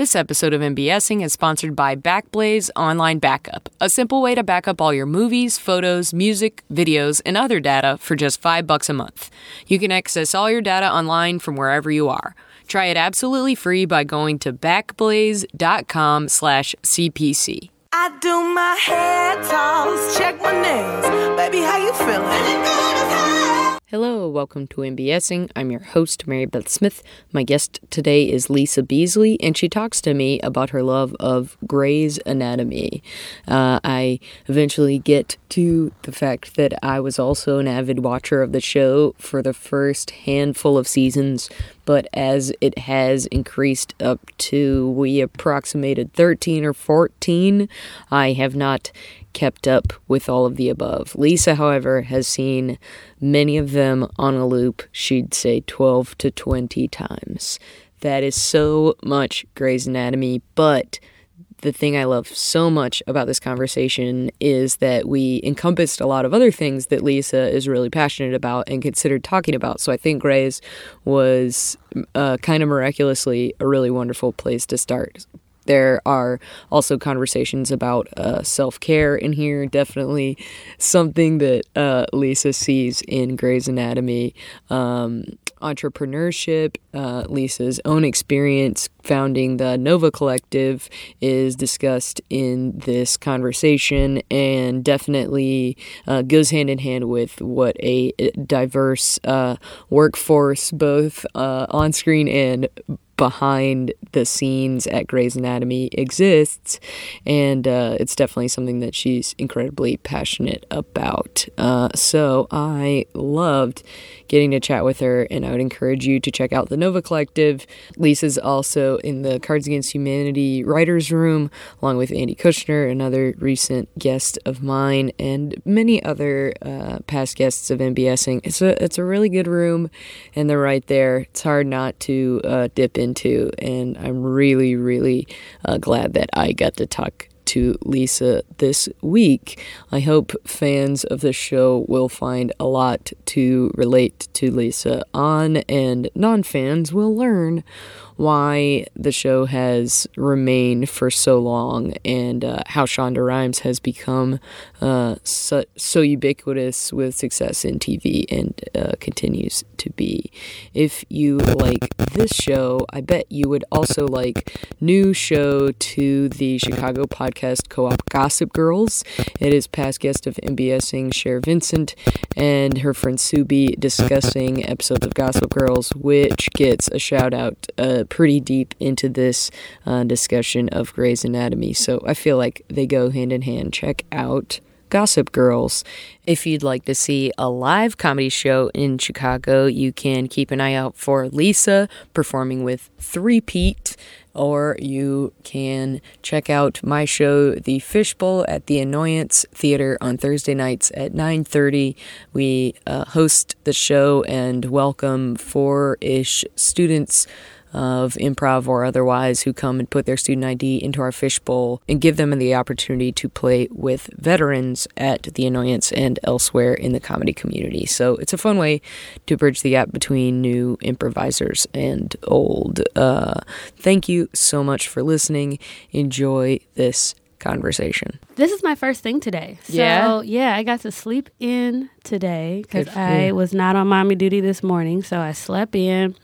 This episode of MBSing is sponsored by Backblaze Online Backup, a simple way to back up all your movies, photos, music, videos, and other data for just 5 bucks a month. You can access all your data online from wherever you are. Try it absolutely free by going to backblaze.com/cpc. I do my hair toss, check my nails. Baby, how you feeling? Hello, welcome to MBSing. I'm your host, Mary Beth Smith. My guest today is Lisa Beasley, and she talks to me about her love of Grey's Anatomy. Uh, I eventually get to the fact that I was also an avid watcher of the show for the first handful of seasons, but as it has increased up to, we approximated 13 or 14, I have not kept up with all of the above. Lisa, however, has seen many of them on a loop, she'd say 12 to 20 times. That is so much Grey's Anatomy, but the thing I love so much about this conversation is that we encompassed a lot of other things that Lisa is really passionate about and considered talking about. So I think Grey's was uh, kind of miraculously a really wonderful place to start. There are also conversations about uh, self care in here. Definitely something that uh, Lisa sees in Grey's Anatomy. Um, entrepreneurship, uh, Lisa's own experience founding the Nova Collective is discussed in this conversation and definitely uh, goes hand in hand with what a diverse uh, workforce, both uh, on screen and behind the scenes at Grey's Anatomy exists, and uh, it's definitely something that she's incredibly passionate about. Uh, so I loved getting to chat with her, and I would encourage you to check out the Nova Collective. Lisa's also in the Cards Against Humanity writers' room, along with Andy Kushner, another recent guest of mine, and many other uh, past guests of MBSing. It's a it's a really good room, and they're right there. It's hard not to uh, dip in into. And I'm really, really uh, glad that I got to talk to Lisa this week. I hope fans of the show will find a lot to relate to Lisa on, and non fans will learn why the show has remained for so long and uh, how Shonda Rhimes has become uh, so, so, ubiquitous with success in TV and uh, continues to be. If you like this show, I bet you would also like new show to the Chicago podcast co-op Gossip Girls. It is past guest of MBSing Cher Vincent and her friend Subi discussing episodes of Gossip Girls, which gets a shout out uh, pretty deep into this uh, discussion of Grey's Anatomy. So I feel like they go hand in hand. Check out Gossip Girls. If you'd like to see a live comedy show in Chicago, you can keep an eye out for Lisa performing with Three Pete or you can check out my show the fishbowl at the annoyance theater on thursday nights at 9.30 we uh, host the show and welcome four-ish students of improv or otherwise who come and put their student ID into our fishbowl and give them the opportunity to play with veterans at the annoyance and elsewhere in the comedy community. So it's a fun way to bridge the gap between new improvisers and old. Uh, thank you so much for listening. Enjoy this conversation. This is my first thing today. So, yeah, yeah I got to sleep in today because I was not on mommy duty this morning. So I slept in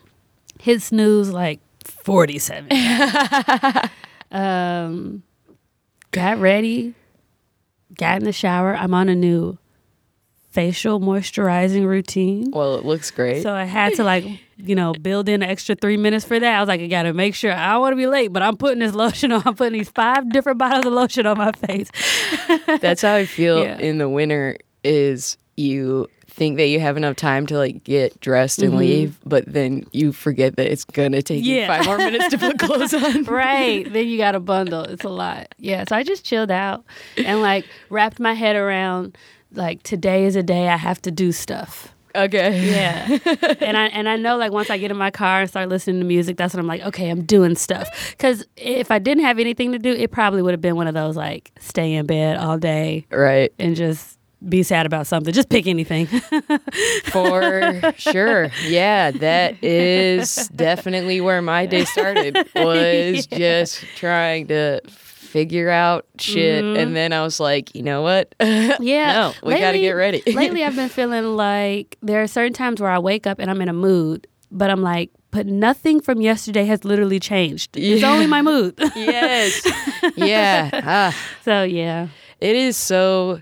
hit snooze like 47. um, got ready, got in the shower. I'm on a new facial moisturizing routine. Well, it looks great. So I had to like, you know, build in an extra three minutes for that. I was like, I gotta make sure I don't want to be late, but I'm putting this lotion on. I'm putting these five different bottles of lotion on my face. That's how I feel yeah. in the winter. Is you think that you have enough time to like get dressed and mm-hmm. leave, but then you forget that it's gonna take yeah. you five more minutes to put clothes on. right. Then you got a bundle. It's a lot. Yeah. So I just chilled out and like wrapped my head around like today is a day I have to do stuff. Okay. Yeah. and I and I know like once I get in my car and start listening to music, that's when I'm like, okay, I'm doing stuff. Because if I didn't have anything to do, it probably would have been one of those like stay in bed all day, right, and just be sad about something. Just pick anything. For sure. Yeah, that is definitely where my day started. Was just trying to figure out shit and then I was like, you know what? Yeah. No, we got to get ready. lately, I've been feeling like there are certain times where I wake up and I'm in a mood, but I'm like, but nothing from yesterday has literally changed. It's only my mood. yes. Yeah. Ah. so yeah. It is so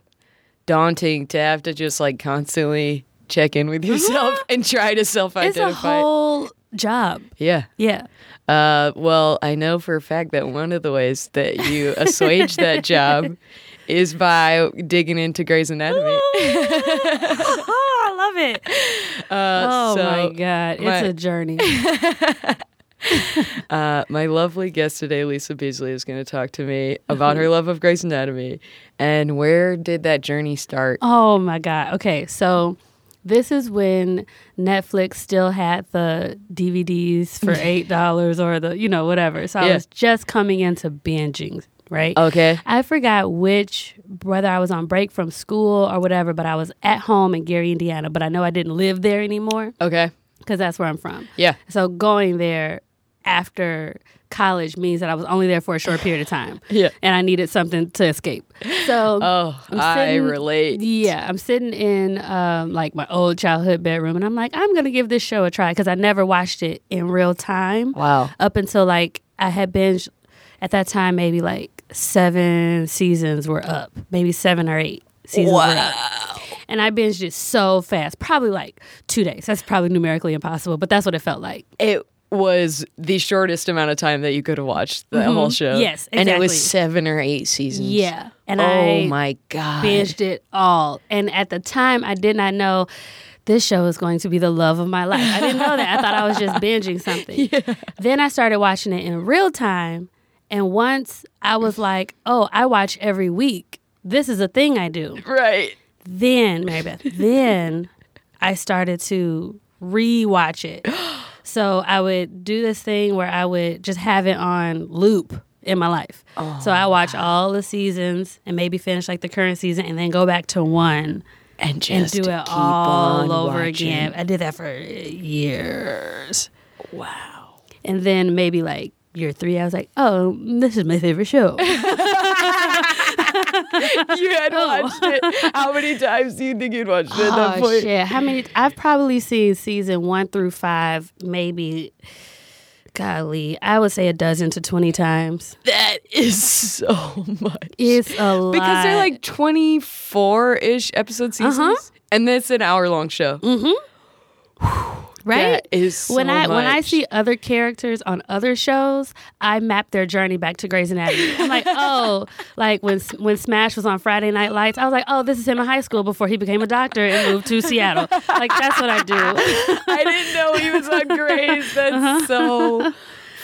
daunting to have to just like constantly check in with yourself and try to self-identify. It's a whole job. yeah. Yeah. Uh, well, I know for a fact that one of the ways that you assuage that job is by digging into Grey's Anatomy. oh, I love it. Uh, Oh so, my god, it's my- a journey. Uh, my lovely guest today, Lisa Beasley, is going to talk to me about her love of Grey's Anatomy and where did that journey start? Oh my god. Okay, so this is when Netflix still had the DVDs for eight dollars or the you know whatever. So I Yeah. was just coming into binging, right? Okay. I forgot which whether I was on break from school or whatever, but I was at home in Gary, Indiana. But I know I didn't live there anymore Okay. because that's where I'm from. Yeah. So going there after college means that I was only there for a short period of time. Yeah. And I needed something to escape. So Oh, I'm I sitting- relate. Yeah, I'm sitting in um, like my old childhood bedroom, and I'm like, I'm gonna give this show a try because I never watched it in real time. Wow. Up until like I had binged at that time, maybe like seven seasons were up, maybe seven or eight seasons were up. And I binged it so fast, probably like two days. That's probably numerically impossible, but that's what it felt like. It was the shortest amount of time that you could have watched the whole show. Mm-hmm. Yes, And it was seven or eight seasons. Yeah, and oh I my God. binged it all. And at the time, I did not know this show is going to be the love of my life. I didn't know that. I thought I was just binging something. Then I started watching it in real time. And once I was like, oh, I watch every week. This is a thing I do. Right. Then, Mary Beth, then I started to rewatch it. So I would do this thing where I would just have it on loop in my life. Oh, so I watch all the seasons and maybe finish like the current season and then go back to one And and just do it all over watching. again. I did that for years. Wow. And then maybe like year three, I was like, oh, this is my favorite show. you had watched it. How many times do you think you'd watched it at that oh point? shit! How many? I've probably seen season one through five, maybe. Golly, I would say a dozen to twenty times. That is so much. It's a lot because they're like 24 ish episode seasons. Uh-huh. And it's an hour long show. Right. That is so when I when I see other characters on other shows, I map their journey back to Grey's Anatomy. I'm like, oh, like when when Smash was on Friday Night Lights, I was like, oh, this is him in high school before he became a doctor and moved to Seattle. Like that's what I do. I didn't know he was on Grey's. That's uh-huh. so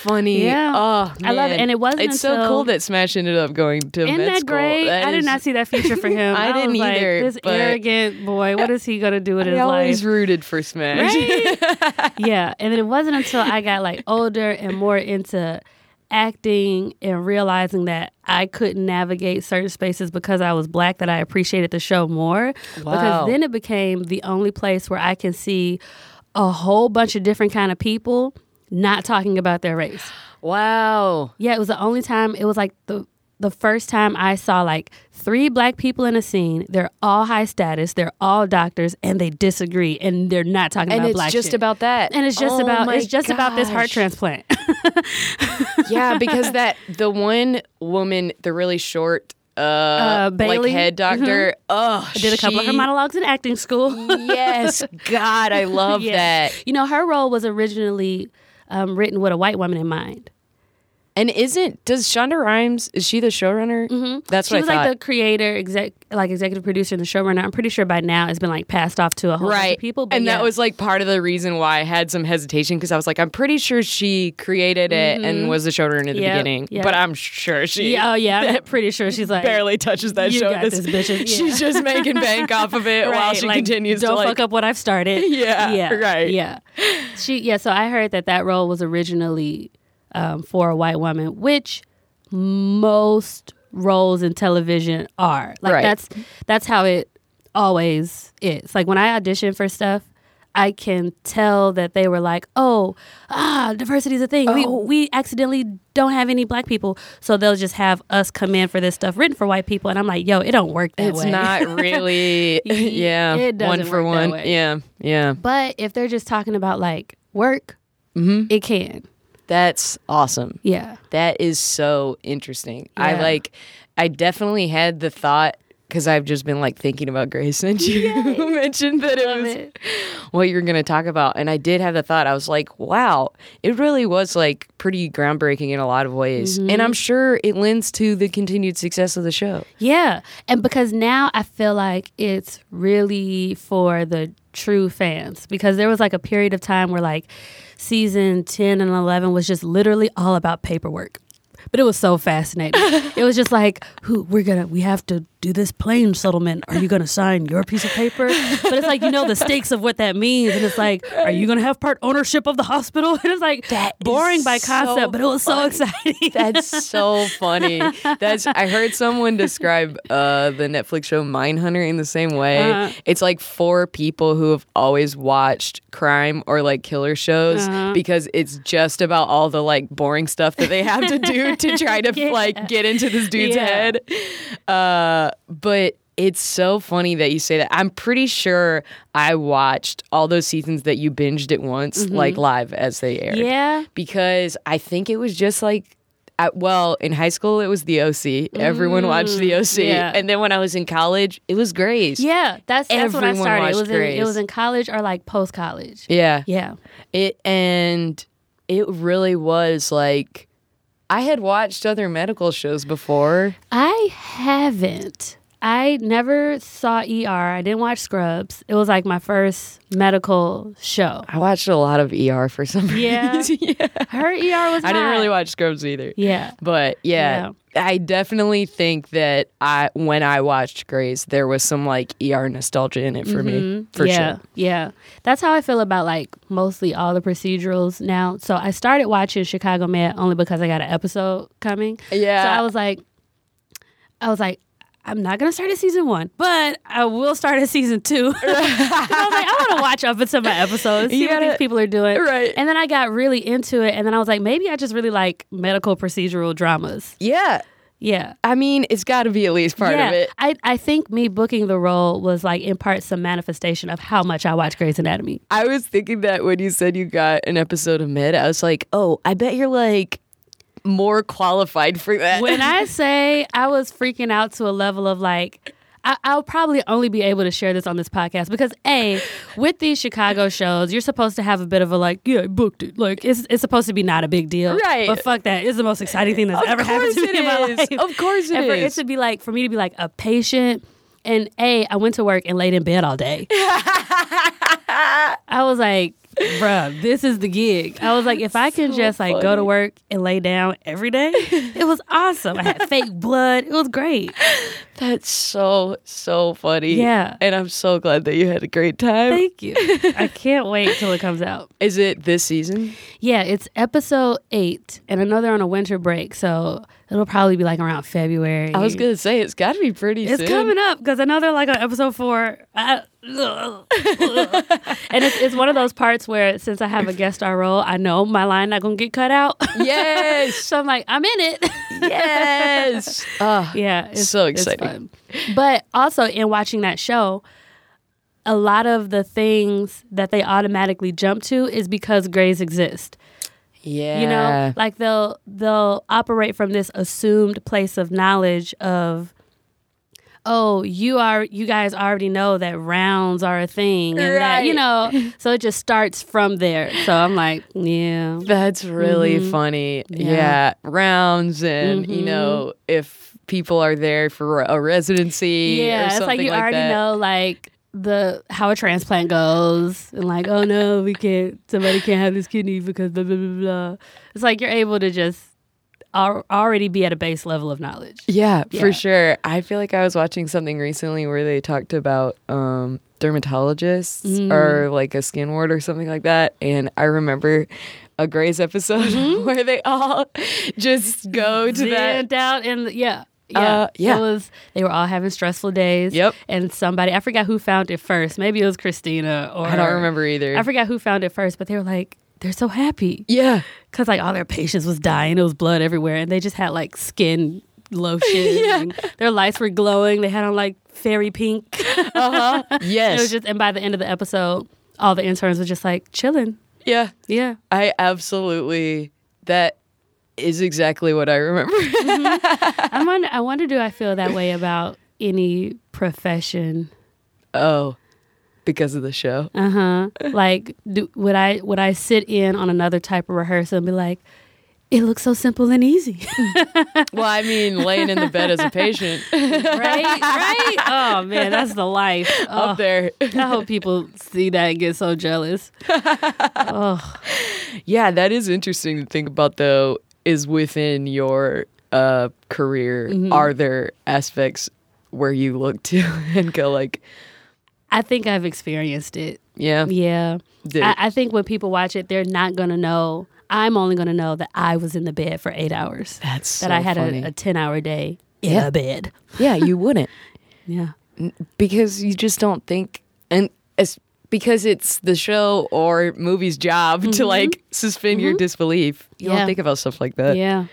funny. Yeah. Oh, I love it. And it wasn't It's so cool that Smash ended up going to Isn't med that school. great? That I did not see that future for him. I didn't was like, This arrogant boy, what is he gonna do with I his always life? rooted for Smash. Right? yeah, and then it wasn't until I got like older and more into acting and realizing that I couldn't navigate certain spaces because I was black that I appreciated the show more. Wow. Because then it became the only place where I can see a whole bunch of different kind of people not talking about their race. Wow. Yeah, it was the only time. It was like the the first time I saw like three black people in a scene. They're all high status. They're all doctors, and they disagree, and they're not talking And about it's black just shit. about that. And it's just Oh about it's just about this heart transplant. yeah, because that the one woman, the really short uh, Uh, Bailey? like head doctor, oh, I did a couple of her monologues in acting school. Yes, God, I love Yeah. that. You know, her role was originally um, written with a white woman in mind. And isn't does Shonda Rhimes is she the showrunner? Mm-hmm. That's She what was I thought. like the creator, exec, like executive producer, and the showrunner. I'm pretty sure by now it's been like passed off to a whole bunch of people. And yeah. that was like part of the reason why I had some hesitation because I was like, I'm pretty sure she created it and was the showrunner in the Yep, beginning, yep. but I'm sure she yeah, oh yeah, I'm pretty sure she's like barely touches that show. got this, bitches. Yeah. She's just making bank off of it while she like, continues Don't to like. fuck up what I've started. Yeah, yeah, right. Yeah, she. Yeah, so I heard that that role was originally um, for a white woman, which most roles in television are. Like Right. that's that's how it always is. Like when I audition for stuff, I can tell that they were like, "Oh, ah, diversity is a thing. Oh. We we accidentally don't have any black people, so they'll just have us come in for this stuff written for white people." And I'm like, "Yo, it don't work that It's way." It's not really, yeah, It doesn't one for one. way. Yeah, yeah. but if they're just talking about like work, Mm-hmm. it can. That's awesome. Yeah. That is so interesting. I like, I definitely had the thought because I've just been like thinking about Grey's since you mentioned that it was it. what you're going to talk about. And I did have the thought, I was like, wow, it really was like pretty groundbreaking in a lot of ways. Mm-hmm. And I'm sure it lends to the continued success of the show. Yeah. And because now I feel like it's really for the true fans because there was like a period of time where like season 10 and 11 was just literally all about paperwork. But it was so fascinating. it was just like, who we're gonna we have to do this plane settlement. Are you gonna sign your piece of paper? But it's like you know the stakes of what that means, and it's like, are you gonna have part ownership of the hospital? And it's like That boring by concept, so but it was so funny. exciting. That's so funny. That's I heard someone describe uh, the Netflix show Mindhunter in the same way. Uh-huh. It's like four people who have always watched crime or like killer shows Uh-huh. because it's just about all the like boring stuff that they have to do to try to Yeah. like get into this dude's Yeah. head. Uh, but it's so funny that you say that. I'm pretty sure I watched all those seasons that you binged at once, like live as they aired Mm-hmm. yeah. because I think it was just like, I, well, in high school it was the OC. Everyone watched the OC, Mm, yeah. and then when I was in college, it was Grey's. Yeah, that's that's when I Everyone started. It was in, it was in college or like post college. yeah, Yeah. It and it really was like I had watched other medical shows before. I haven't. I never saw ER. I didn't watch Scrubs. It was like my first medical show. I watched a lot of ER for some Yeah. reason. yeah. Her ER was I didn't really watch Scrubs either. Yeah. But yeah, I definitely think that I when I watched Grey's, there was some like ER nostalgia in it for me, for Mm-hmm. yeah, sure. Yeah. That's how I feel about like mostly all the procedurals now. So I started watching Chicago Med only because I got an episode coming. Yeah. So I was like, I was like, I'm not gonna start at season one, but I will start at season two. I was like, I want to watch up until my episodes, see gotta- these people are doing. Right. And then I got really into it, and then I was like, maybe I just really like medical procedural dramas. Yeah. Yeah. I mean, it's got to be at least part yeah, of it. I, I think me booking the role was like in part some manifestation of how much I watch Grey's Anatomy. I was thinking that when you said you got an episode of Med, I was like, oh, I bet you're like more qualified for that. When I say I was freaking out to a level of like, I, I'll probably only be able to share this on this podcast because a with these Chicago shows, you're supposed to have a bit of a like, yeah, I booked it. Like it's it's supposed to be not a big deal, Right. But fuck that, it's the most exciting thing that's Of ever happened to me in my life. Of course it and for is. it to be like for me to be like a patient. And A, I went to work and laid in bed all day. I was like, bruh, this is the gig. I was like, if I can So just like go to work and lay down every day, it was awesome. I had fake blood. It was great. That's so, so funny. Yeah. And I'm so glad that you had a great time. Thank you. I can't wait till it comes out. Is it this season? Yeah, it's episode eight, and I know they're on a winter break, so it'll probably be like around February. I was going to say, it's got to be pretty It's soon. coming up because I know they're like on episode four. I, ugh, ugh. and it's, it's one of those parts where since I have a guest star role, I know my line not gonna get cut out. Yes. so I'm like, I'm in it. yes. Ah, yeah, it's So exciting. Fun. But also in watching that show, a lot of the things that they automatically jump to is because Grey's exist. yeah. You know, like they'll they'll operate from this assumed place of knowledge of oh, you are you guys already know that rounds are a thing and that you know, so it just starts from there. So I'm like, yeah. That's really funny. Yeah. Mm-hmm. Yeah. Mm-hmm. Rounds and, you know, if people are there for a residency Yeah, or it's something like you already that. know like the how a transplant goes and like, oh no, we can't somebody can't have this kidney because blah blah blah blah. It's like you're able to just al- already be at a base level of knowledge. Yeah, Yeah. for sure. I feel like I was watching something recently where they talked about um, dermatologists Mm. or like a skin ward or something like that. And I remember a Grey's episode Mm-hmm. where they all just go to that. Zenned out and yeah. Yeah, Uh, yeah. It was. They were all having stressful days. Yep. And somebody, I forgot who found it first. Maybe it was Cristina or I don't remember either. I forgot who found it first, but they were like, they're so happy yeah. because like all their patients was dying. It was blood everywhere, and they just had like skin lotion. and their lights were glowing. They had on like fairy pink. Uh-huh. It Yes. was just, and by the end of the episode, all the interns were just like chilling. yeah. Yeah. I absolutely that is exactly what I remember. I wonder. I wonder. Do I feel that way about any profession? oh. Because of the show. Uh huh. like, do, would I would I sit in on another type of rehearsal and be like, it looks so simple and easy, Well, I mean, laying in the bed as a patient right? Right? Oh man, that's the life. Oh, up there. I hope people see that and get so jealous. Oh, Yeah, that is interesting to think about though, is within your uh career, Mm-hmm. are there aspects where you look to and go like, I think I've experienced it. yeah, Yeah. I, I think when people watch it, they're not gonna know. I'm only gonna know that I was in the bed for eight hours. that's that so I had a, a ten hour day in Yeah. a bed. yeah, you wouldn't. Yeah. because you just don't think and it's because it's the show or movie's job to like suspend your disbelief you Mm-hmm. Yeah. don't think about stuff like that Yeah.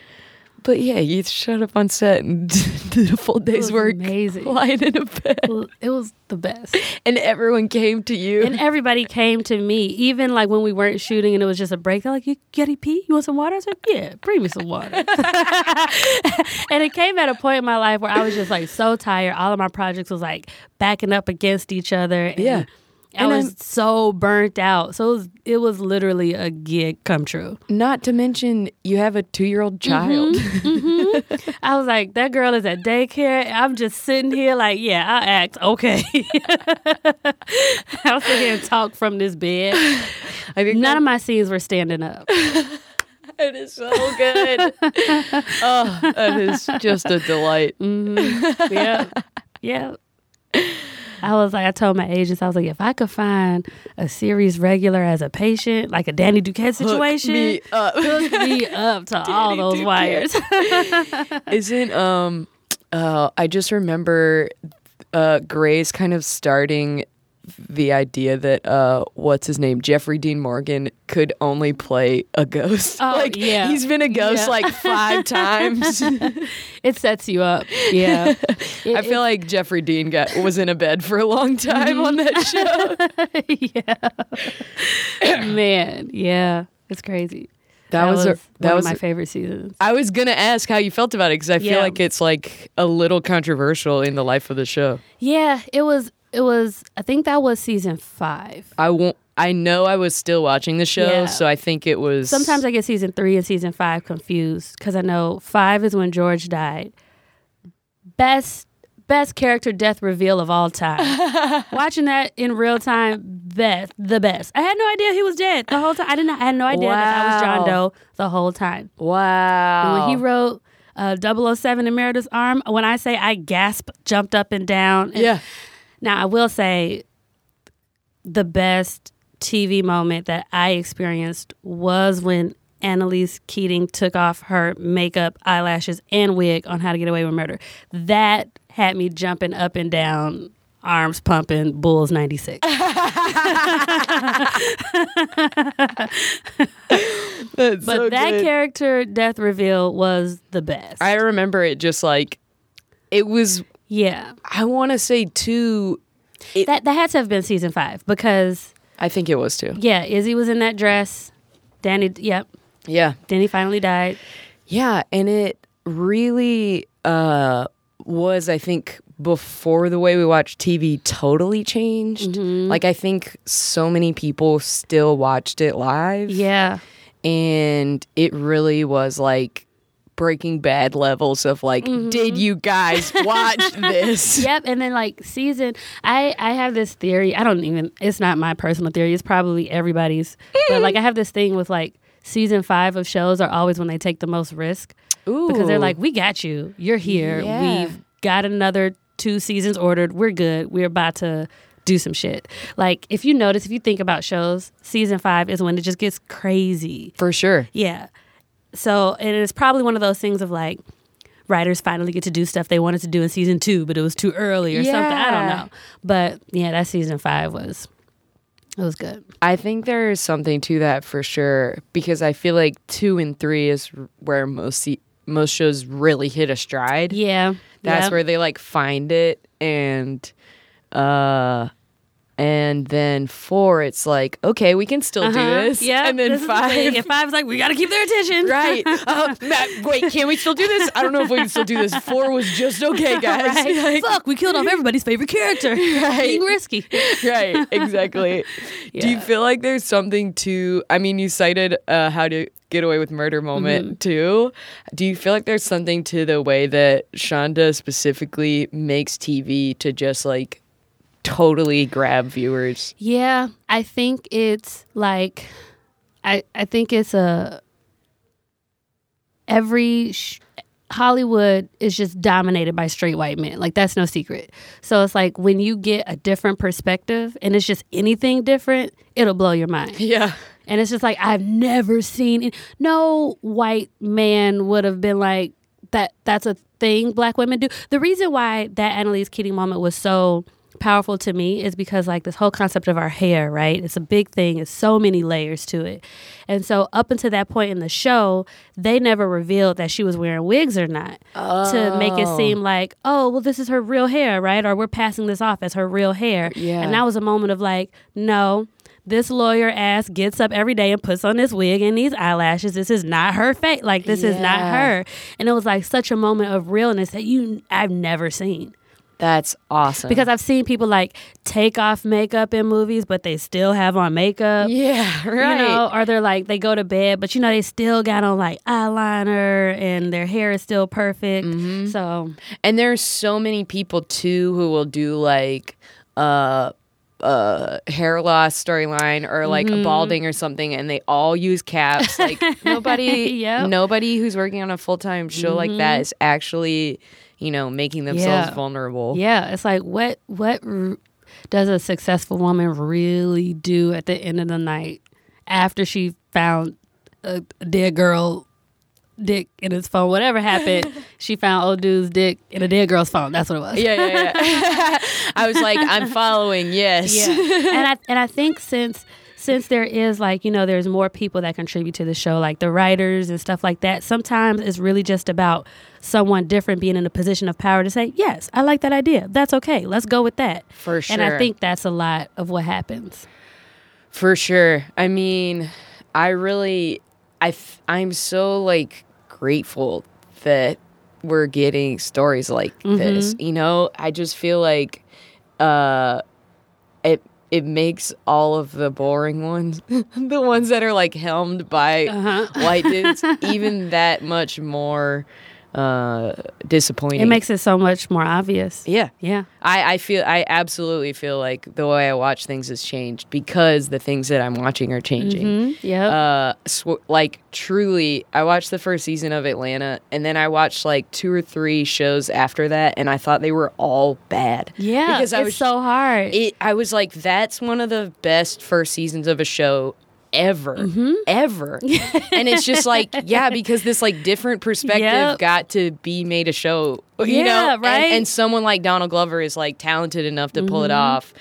but yeah you showed up on set and did a full day's work amazing. lying in a bed It was the best. and everyone came to you And everybody came to me, even like when we weren't shooting and it was just a break. They're like, "You get a pee? You want some water?" I said, "Yeah, bring me some water." and it came at a point in my life where I was just like so tired. All of my projects was like backing up against each other. Yeah. I And was I'm- so burnt out. So it was, it was literally a gig come true. not to mention you have a two-year-old child Mm-hmm. I was like, that girl is at daycare. I'm just sitting here like, yeah, I act okay. I'll sit here and talk from this bed. None of my scenes were standing up. it is so good oh that is just a delight yeah. Yeah. I was like, I told my agents, I was like, if I could find a series regular as a patient, like a Danny Duquette situation, hook me up. hook me up to all those Duquette. wires. Isn't um uh I just remember uh Grey's kind of starting the idea that uh what's his name Jeffrey Dean Morgan could only play a ghost. Oh, like yeah. he's been a ghost Yeah. like 5 times. it sets you up. Yeah. I feel like Jeffrey Dean got was in a bed for a long time on that show. yeah. Man, yeah. It's crazy. That, was, a, one that was of my favorite seasons. I was going to ask how you felt about it cuz I feel like it's like a little controversial in the life of the show. Yeah, it was it was I think that was season 5. I won't I know I was still watching the show, Yeah. so I think it was Sometimes I get season 3 and season 5 confused cuz I know 5 is when George died. Best best character death reveal of all time. Watching that in real time, best the best. I had no idea he was dead the whole time. I didn't I had no idea that that was John Doe the whole time. Wow. And when he wrote uh, 007 in Meredith's arm, when I say I gasped, jumped up and down. And yeah. Now, I will say the best TV moment that I experienced was when Annalise Keating took off her makeup, eyelashes, and wig on How to Get Away with Murder. That had me jumping up and down, arms pumping, Bulls 96. That's But so that good. character death reveal was the best. I remember it just like it was yeah. I want to say too That, that had to have been season five because, I think it was too. yeah, Izzy was in that dress. Danny, yep. Yeah. Danny finally died. Yeah, and it really uh was I think before the way we watch TV totally changed. Mm-hmm. Like I think so many people still watched it live. Yeah. and it really was like breaking bad levels of like mm-hmm. did you guys watch this? Yep and then like season i i have this theory i don't even it's not my personal theory it's probably everybody's but like i have this thing with like season five of shows are always when they take the most risk because they're like we got you you're here Yeah. we've got another two seasons ordered we're good we're about to do some shit. Like if you notice if you think about shows season five is when it just gets crazy. For sure. Yeah. So and it's probably one of those things of like writers finally get to do stuff they wanted to do in season two, but it was too early or something. I don't know. But yeah, that season five was it was good. I think there is something to that for sure because I feel like two and three is where most se- most shows really hit a stride. Yeah. That's where they like find it and uh and then four it's like okay we can still do Uh-huh. this Yeah. and then five. the five And five's like, we gotta keep their attention. right uh, Matt, wait can we still do this i don't know if we can still do this four was just okay guys Right. Like, Fuck, we killed off everybody's favorite character. Right. Being risky. right exactly do you feel like there's something to i mean you cited uh, how to get away with murder moment Mm-hmm. too do you feel like there's something to the way that shonda specifically makes tv to just like totally grab viewers Yeah, I think it's like, I I think it's a every sh- Hollywood is just dominated by straight white men. Like that's no secret. So it's like when you get a different perspective and it's just anything different, it'll blow your mind. yeah And it's just like I've never seen it. no white man would have been like that. That's a thing black women do. The reason why that Annalise Keating moment was so powerful to me is because like this whole concept of our hair, right? It's a big thing. It's so many layers to it. And so up until that point in the show, they never revealed that she was wearing wigs or not to make it oh. seem like, oh, well, this is her real hair, right? Or we're passing this off as her real hair. Yeah. And that was a moment of like, no, this lawyer ass gets up every day and puts on this wig and these eyelashes. This is not her face. Like this is not her. And it was like such a moment of realness that you I've never seen. That's awesome Because I've seen people like take off makeup in movies, but they still have on makeup. yeah right You know, or they're like they go to bed, but you know they still got on like eyeliner and their hair is still perfect. Mm-hmm. So And there's so many people too who will do like uh uh hair loss storyline or like Mm-hmm. a balding or something and they all use caps like nobody Yep. Mm-hmm. nobody who's working on a full-time show like that is actually you know making themselves Yeah. vulnerable Yeah, it's like what what r- does a successful woman really do at the end of the night after she found a, a dead girl dick in his phone? Whatever happened, she found old dude's dick in a dead girl's phone. That's what it was. yeah yeah yeah i was like i'm following yes Yeah. and I and I think since since there is like you know there's more people that contribute to the show like the writers and stuff like that sometimes it's really just about someone different being in a position of power to say yes i like that idea that's okay let's go with that For sure. and i think that's a lot of what happens For sure. I mean, I really, I, f- I'm so like grateful that we're getting stories like this. You know, I just feel like, uh, it it makes all of the boring ones, the ones that are like helmed by uh-huh. white dudes, even that much more uh disappointing. it makes it so much more obvious yeah. yeah I, I feel I absolutely feel like the way I watch things has changed because the things that I'm watching are changing. Yeah. Uh, sw- like truly, I watched the first season of Atlanta, and then I watched like two or three shows after that, and I thought they were all bad. yeah because I was so hard It, I was like, that's one of the best first seasons of a show ever, Mm-hmm. ever. and it's just like, yeah, because this like different perspective Yep. got to be made a show, you Yeah, know, right? And, someone like Donald Glover is like talented enough to pull it off.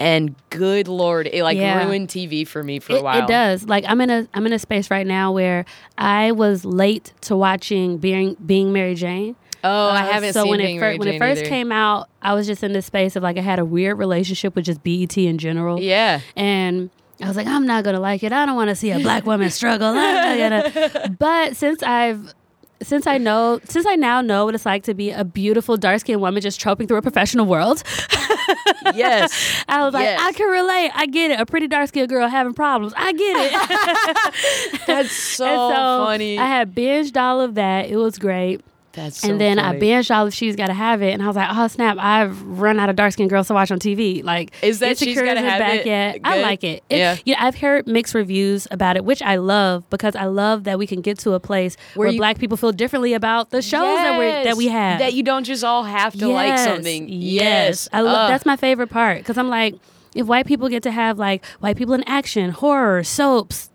And good lord, it like Mm-hmm. Yeah. ruined TV for me for it, a while. it does. Like I'm in a I'm in a space right now where I was late to watching Being Being Mary Jane. Oh, I Uh, haven't so seen when Being it fir- when it first either. came out, I was just in this space of like I had a weird relationship with just BET in general. Yeah. And I was like, I'm not gonna like it. I don't want to see a black woman struggle. I'm not gonna. But since I've since I know, since I now know what it's like to be a beautiful dark skinned woman just troping through a professional world, Yes. I was like, Yes. I can relate. I get it. A pretty dark skinned girl having problems. I get it. That's so, so funny. I had binged all of that. It was great. That's so and then funny. I binged all of She's Gotta Have It. And I was like, oh, snap. I've run out of dark skinned girls to watch on TV. Like, Is that She's Gotta Have back It yet. I like it. it. Yeah. You know, I've heard mixed reviews about it, which I love because I love that we can get to a place where, you- black people feel differently about the shows that, we that we have. That you don't just all have to like something. Yes, Yes. I love. Ugh. That's my favorite part because I'm like, if white people get to have like white people in action, horror, soaps,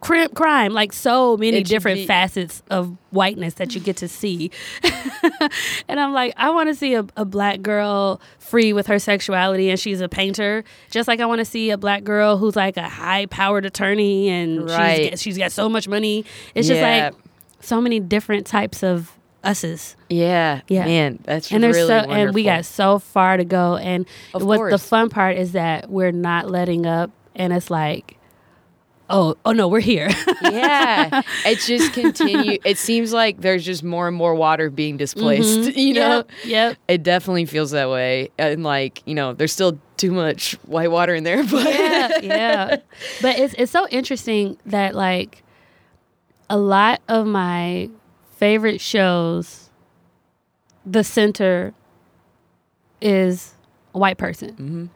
crime, like so many It different be- facets of whiteness that you get to see. and I'm like, I want to see a, a black girl free with her sexuality and she's a painter, just like I want to see a black girl who's like a high powered attorney and Right. she's, she's got so much money. It's Yeah. just like so many different types of us's. Yeah, Yeah. man, that's And there's really so wonderful. and we got so far to go. And Of what the fun part is that we're not letting up and it's like oh oh no, we're here. yeah, it just continue. It seems like there's just more and more water being displaced. You know, Yep, yep. it definitely feels that way. And like, you know, there's still too much white water in there, but yeah, yeah. But it's it's so interesting that like a lot of my favorite shows, the center is a white person. Mm-hmm.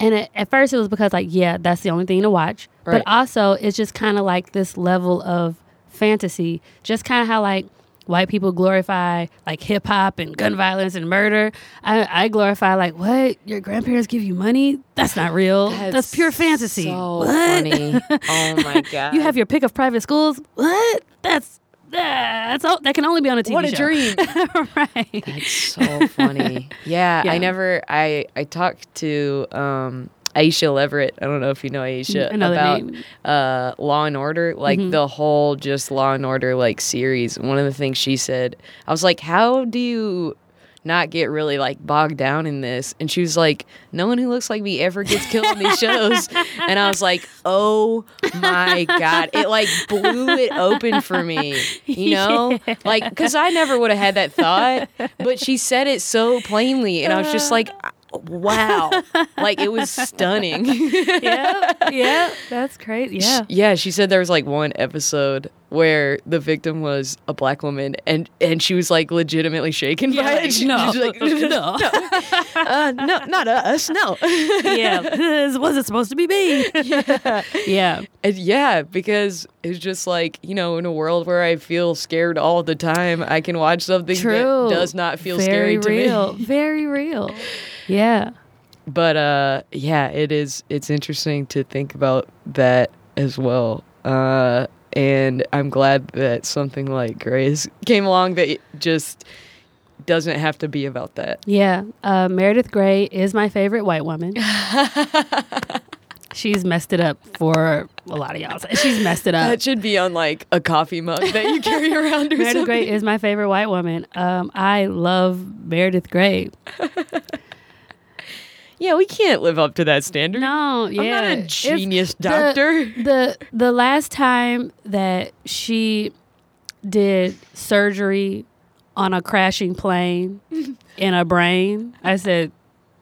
And at, at first it was because like yeah, that's the only thing to watch. Right. But also it's just kind of like this level of fantasy, just kind of how like white people glorify like hip hop and gun violence and murder. I, I glorify like what your grandparents give you money. That's not real. That's, pure fantasy. So what? funny. Oh my god. You have your pick of private schools. What? That's that's all, that can only be on a TV what a show. dream. right. That's so funny. Yeah, Yeah. I never. I I talked to um, Aisha Leverett. I don't know if you know Aisha I know the about name. uh, Law and Order, like the whole just Law and Order like series. One of the things she said, I was like, "How do you?" Not get really like bogged down in this, and she was like, "No one who looks like me ever gets killed in these shows," and I was like, "Oh my god!" It like blew it open for me, you know, like because I never would have had that thought, but she said it so plainly, and I was just like, "Wow!" Like it was stunning. yeah, yeah, that's crazy Yeah, Yeah, she said there was like one episode where the victim was a black woman and and she was like legitimately shaken by like, it. She no, like, no. uh, no, not us, no. yeah. This wasn't supposed to be me. yeah. yeah, And yeah, because it's just like, you know, in a world where I feel scared all the time, I can watch something true. that does not feel very scary to real. me. Very real. Yeah. But uh yeah, it is it's interesting to think about that as well. Uh and I'm glad that something like Grey's came along that just doesn't have to be about that. Yeah. Uh, Meredith Grey is my favorite white woman. She's messed it up for a lot of y'all. She's messed it up. That should be on like a coffee mug that you carry around or Meredith something. Grey is my favorite white woman. Um, I love Meredith Grey. yeah, we can't live up to that standard. No, yeah, I'm not a genius the- doctor. The, the last time that she did surgery on a crashing plane in a brain, I said,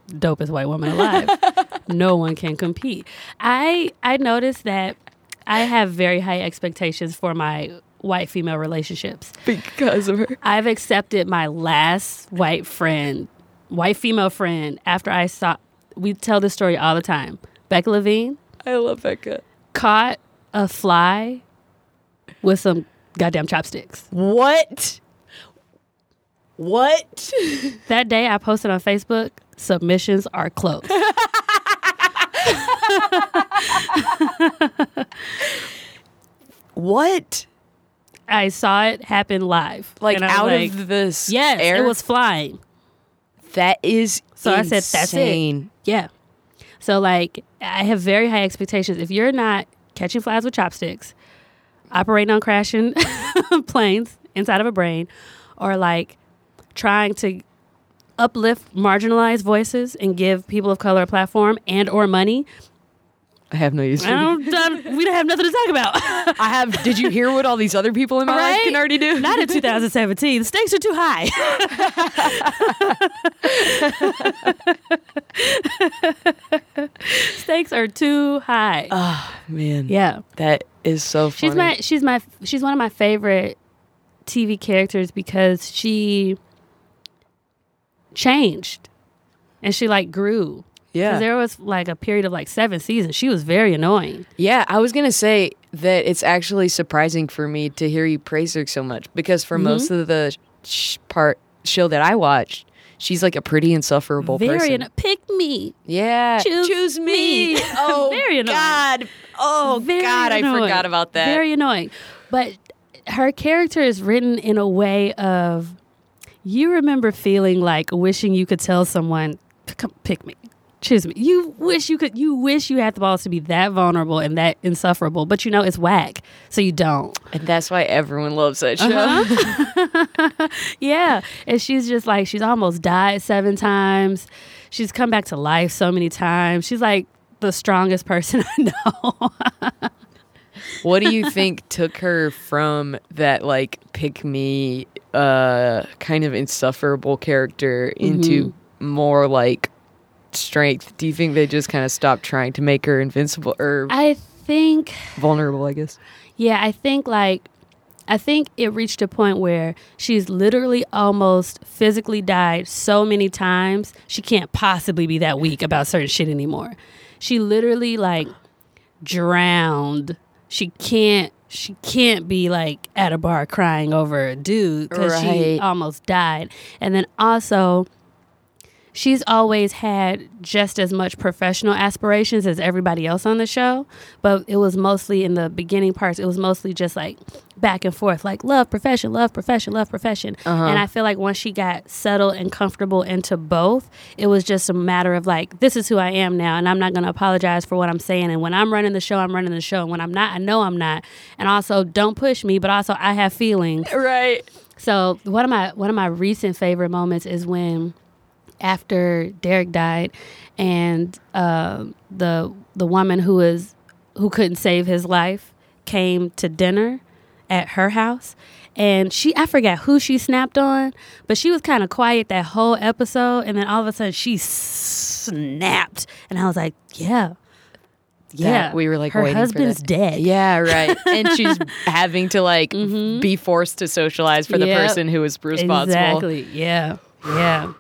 "Dopest white woman alive. no one can compete." I I noticed that I have very high expectations for my white female relationships. because of her. I've accepted my last white friend, white female friend, after I saw. We tell this story all the time. Becca Levine I love Becca. caught a fly with some goddamn chopsticks. What? What? That day, I posted on Facebook. Submissions are closed. what? I saw it happen live, Like And I was out like, of this yes, air? it was flying. That is So I said, "That's it." insane. Yeah. So like I have very high expectations. If you're not catching flies with chopsticks, operating on crashing planes inside of a brain, or like trying to uplift marginalized voices and give people of color a platform and or money, I have no use for don't, I- we don't have nothing to talk about. I have. Did you hear what all these other people in my life can already do? Not in 2017. The stakes are too high. stakes are too high. oh man. yeah. That is so funny. She's my she's my she's one of my favorite TV characters because she changed and she like grew. Yeah. there was like a period of like seven seasons. She was very annoying. Yeah, I was gonna say that it's actually surprising for me to hear you praise her so much because for Mm-hmm. most of the sh- part show that I watched, she's like a pretty insufferable Very person. pick me. yeah, Choose me. me. Oh, Very annoying. God. Oh Very God, I forgot about that. Very annoying. But her character is written in a way of you remember feeling like wishing you could tell someone, "Come pick me." Choose me. You wish you could. You wish you had the balls to be that vulnerable and that insufferable, but you know it's whack, so you don't. and that's why everyone loves that show. Uh-huh. Yeah, and she's just like she's almost died seven times. She's come back to life so many times. She's like the strongest person I know. what do you think took her from that like pick me uh kind of insufferable character into more like strength? Do you think they just kind of stopped trying to make her invincible or I think vulnerable, I guess? Yeah, I think like I think it reached a point where she's literally almost physically died so many times she can't possibly be that weak about certain shit anymore. She literally like drowned. She can't she can't be like at a bar crying over a dude because she almost died. And then also she's always had just as much professional aspirations as everybody else on the show, but it was mostly in the beginning parts, it was mostly just like back and forth, like love profession, love profession, love profession. Uh-huh. And I feel like once she got settled and comfortable into both, it was just a matter of like, this is who I am now, and I'm not going to apologize for what I'm saying. And when I'm running the show, I'm running the show. And when I'm not, I know I'm not. And also, don't push me, but also, I have feelings. Right. So one of my one of my recent favorite moments is when after Derek died, and uh, the the woman who was who couldn't save his life came to dinner at her house. And she, I forgot who she snapped on, but she was kind of quiet that whole episode. And then all of a sudden she snapped. And I was like, yeah. Yeah. That- we were like her husband's dead. Yeah, right. and she's having to like be forced to socialize for the Mm-hmm. Yep. person who is responsible. Exactly. Yeah. Yeah.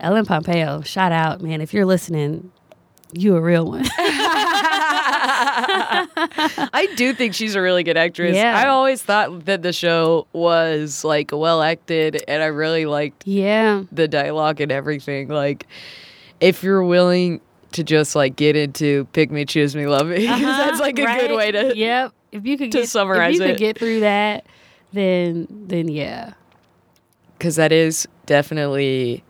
Ellen Pompeo, shout out, man. If you're listening, you a real one. I do think she's a really good actress. Yeah. I always thought that the show was like well acted and I really liked yeah. the dialogue and everything. Like if you're willing to just like get into pick me, choose me, love me. 'cause that's like a Uh-huh. Right? good way to Yep. If you could to get, summarize if you it. could get through that, then then yeah. because that is definitely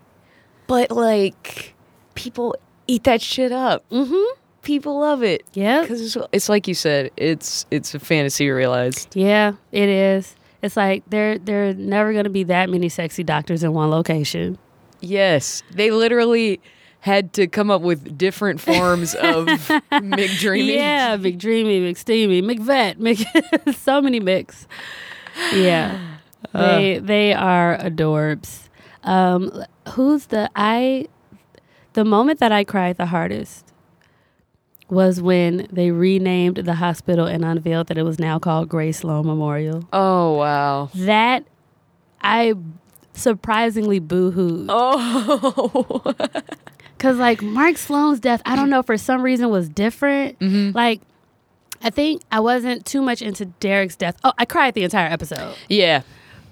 but like people eat that shit up. Mm-hmm. People love it. Yeah. Because it's, it's like you said, it's it's a fantasy realized. Yeah, it is. It's like there there are never gonna be that many sexy doctors in one location. Yes, they literally had to come up with different forms of McDreamy. Yeah, McDreamy, McSteamy, McVet, Mc so many mix. Yeah. They they are adorbs. Um who's the I the moment that I cried the hardest was when they renamed the hospital and unveiled that it was now called Grey Sloan Memorial. Oh wow. That I surprisingly boo-hooed. Oh. Cause like Mark Sloan's death, I don't know for some reason was different. Like, I think I wasn't too much into Derek's death. Oh, I cried the entire episode, yeah.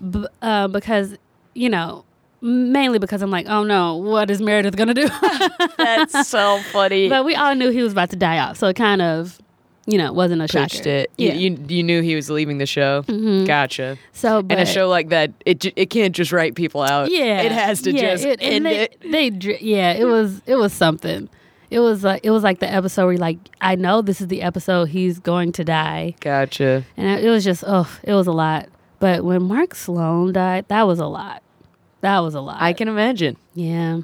B- uh, because you know, mainly because I'm like, oh no, what is Meredith gonna do? That's so funny. but we all knew he was about to die off, so it kind of, you know, wasn't a Pushed shocker. it. Yeah. You, you you knew he was leaving the show. Mm-hmm. Gotcha. so, but, and a show like that, it it can't just write people out. Yeah, It has to yeah, just it, end they, it. They, yeah, it was it was something. It was like it was like the episode where you're like I know this is the episode he's going to die, Gotcha. and it was just oh, it was a lot. But when Mark Sloan died, that was a lot. That was a lot. I can imagine. yeah.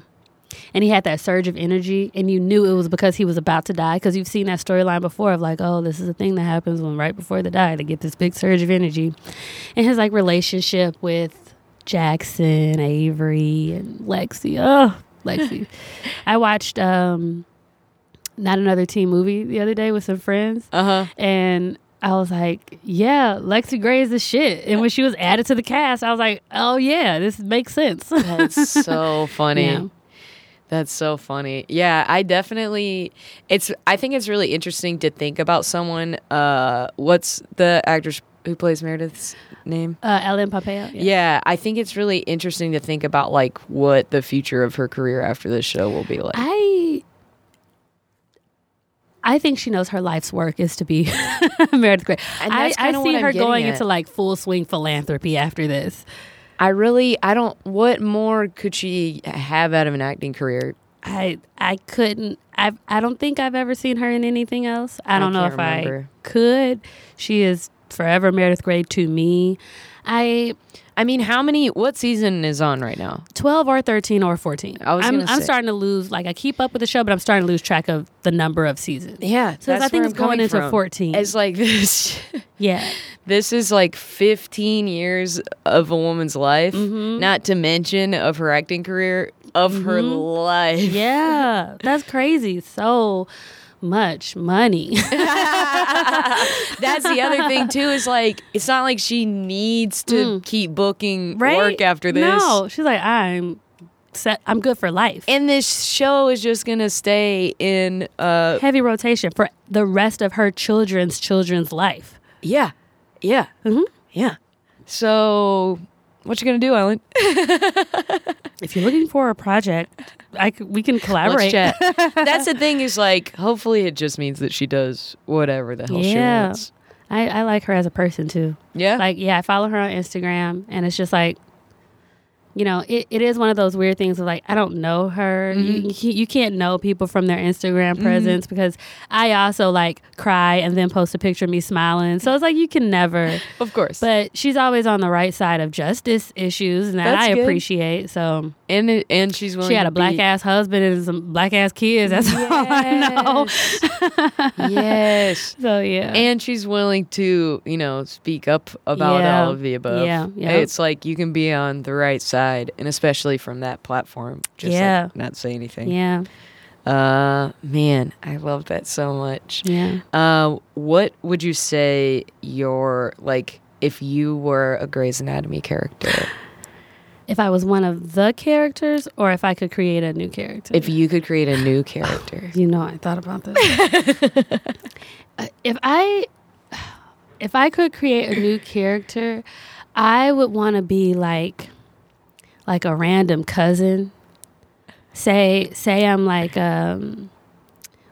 And he had that surge of energy, and you knew it was because he was about to die. Because you've seen that storyline before of like, oh, this is a thing that happens when right before they die, they get this big surge of energy. And his like relationship with Jackson, Avery, and Lexie. Oh, Lexie. I watched um, not another teen movie the other day with some friends, Uh huh. and I was like, yeah, Lexie Grey is the shit. And when she was added to the cast, I was like, oh yeah, this makes sense. That's so funny. Yeah. That's so funny. Yeah, I definitely it's I think it's really interesting to think about someone uh what's the actress who plays Meredith's name? Uh, Ellen Pompeo. Yeah. I think it's really interesting to think about like what the future of her career after this show will be like. I I think she knows her life's work is to be Meredith Grey. I, I see her going at. into like full swing philanthropy after this. I really, I don't. What more could she have out of an acting career? I I couldn't. I I don't think I've ever seen her in anything else. I don't know if remember. I could. She is forever Meredith Grey to me. I I mean, how many? What season is on right now? 12 or 13 or 14. I was I'm, I'm starting to lose like I keep up with the show but I'm starting to lose track of the number of seasons. Yeah, So I think it's going into from. 14. It's like this. yeah. This is like 15 years of a woman's life, Mm-hmm. not to mention of her acting career, of her life. Yeah. That's crazy. So much money. That's the other thing too. Is like it's not like she needs to keep booking Mm. right? work after this. No. She's like I'm set I'm good for life. And this show is just gonna stay in. uh Heavy rotation for the rest of her children's children's life. Yeah, yeah, mm-hmm. yeah. So, what you gonna do, Ellen? If you're looking for a project, I c- we can collaborate. Let's chat. That's the thing. Is like, hopefully, it just means that she does whatever the hell she Yeah. wants. I, I like her as a person too. Yeah. Like, yeah, I follow her on Instagram, and it's just like, you know, it, it is one of those weird things of like, I don't know her. You, mm-hmm. you you can't know people from their Instagram mm-hmm. presence because I also like cry and then post a picture of me smiling. So it's like, you can never. of course. But she's always on the right side of justice issues, and that That's I good. appreciate. So and it, and she's willing. she had to a black be- ass husband and some black ass kids. That's all I know. yes. So yeah. And she's willing to, you know, speak up about Yeah. all of the above. Yeah, yeah. It's like you can be on the right side, and especially from that platform, just like, Yeah. not say anything. yeah. Uh, man, I love that so much. Yeah. Uh, what would you say your like if you were a Grey's Anatomy character? if I was one of the characters or if I could create a new character. if you could create a new character, you know, I thought about this. Uh, if I if I could create a new character, I would want to be like like a random cousin. Say say I'm like um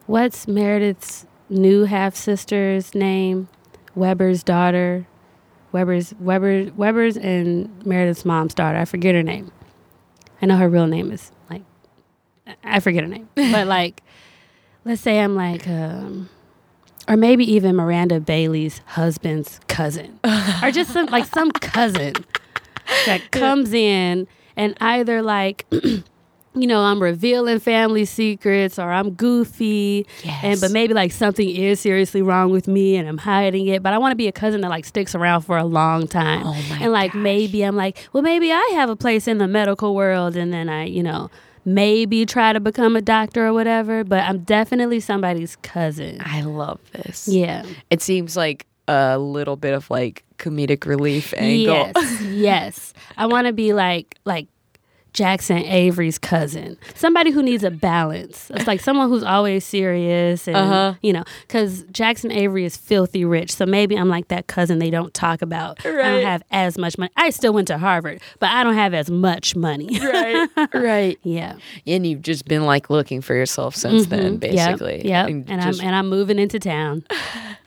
what's Meredith's new half sister's name? Weber's daughter. Weber's Weber Weber's and Meredith's mom's daughter. I forget her name. I know her real name is like I forget her name. But like let's say I'm like um or maybe even Miranda Bailey's husband's cousin. or just some like some cousin that comes in and either like you know, I'm revealing family secrets or I'm goofy. yes. And but maybe like something is seriously wrong with me and I'm hiding it. But I want to be a cousin that like sticks around for a long time. Oh my and like maybe I'm like, well maybe I have a place in the medical world and then I, you know, maybe try to become a doctor or whatever. But I'm definitely somebody's cousin. I love this. Yeah. It seems like a little bit of like comedic relief angle. Yes, yes. I want to be like like Jackson Avery's cousin, somebody who needs a balance. It's like someone who's always serious, and Uh-huh. you know, because Jackson Avery is filthy rich. So maybe I'm like that cousin they don't talk about. I don't have as much money. I still went to Harvard, but I don't have as much money. right, right. yeah, And you've just been like looking for yourself since then, basically. Yeah, And and, just I'm and I'm moving into town.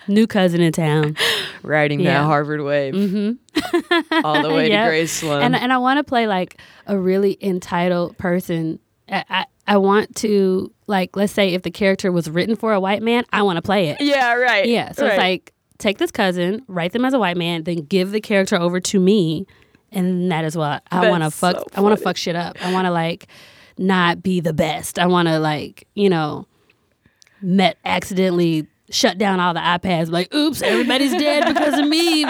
New cousin in town. riding that. Harvard wave mm-hmm. all the way Yep. to Grey Sloan. and and I want to play like a really entitled person. I, I I want to like let's say if the character was written for a white man, I want to play it. yeah, right. Yeah, so it's like take this cousin, write them as a white man, then give the character over to me, and that is what I want to fuck. so I want to fuck shit up. I want to like not be the best. I want to like you know met accidentally shut down all the iPads. Like, oops, everybody's dead because of me.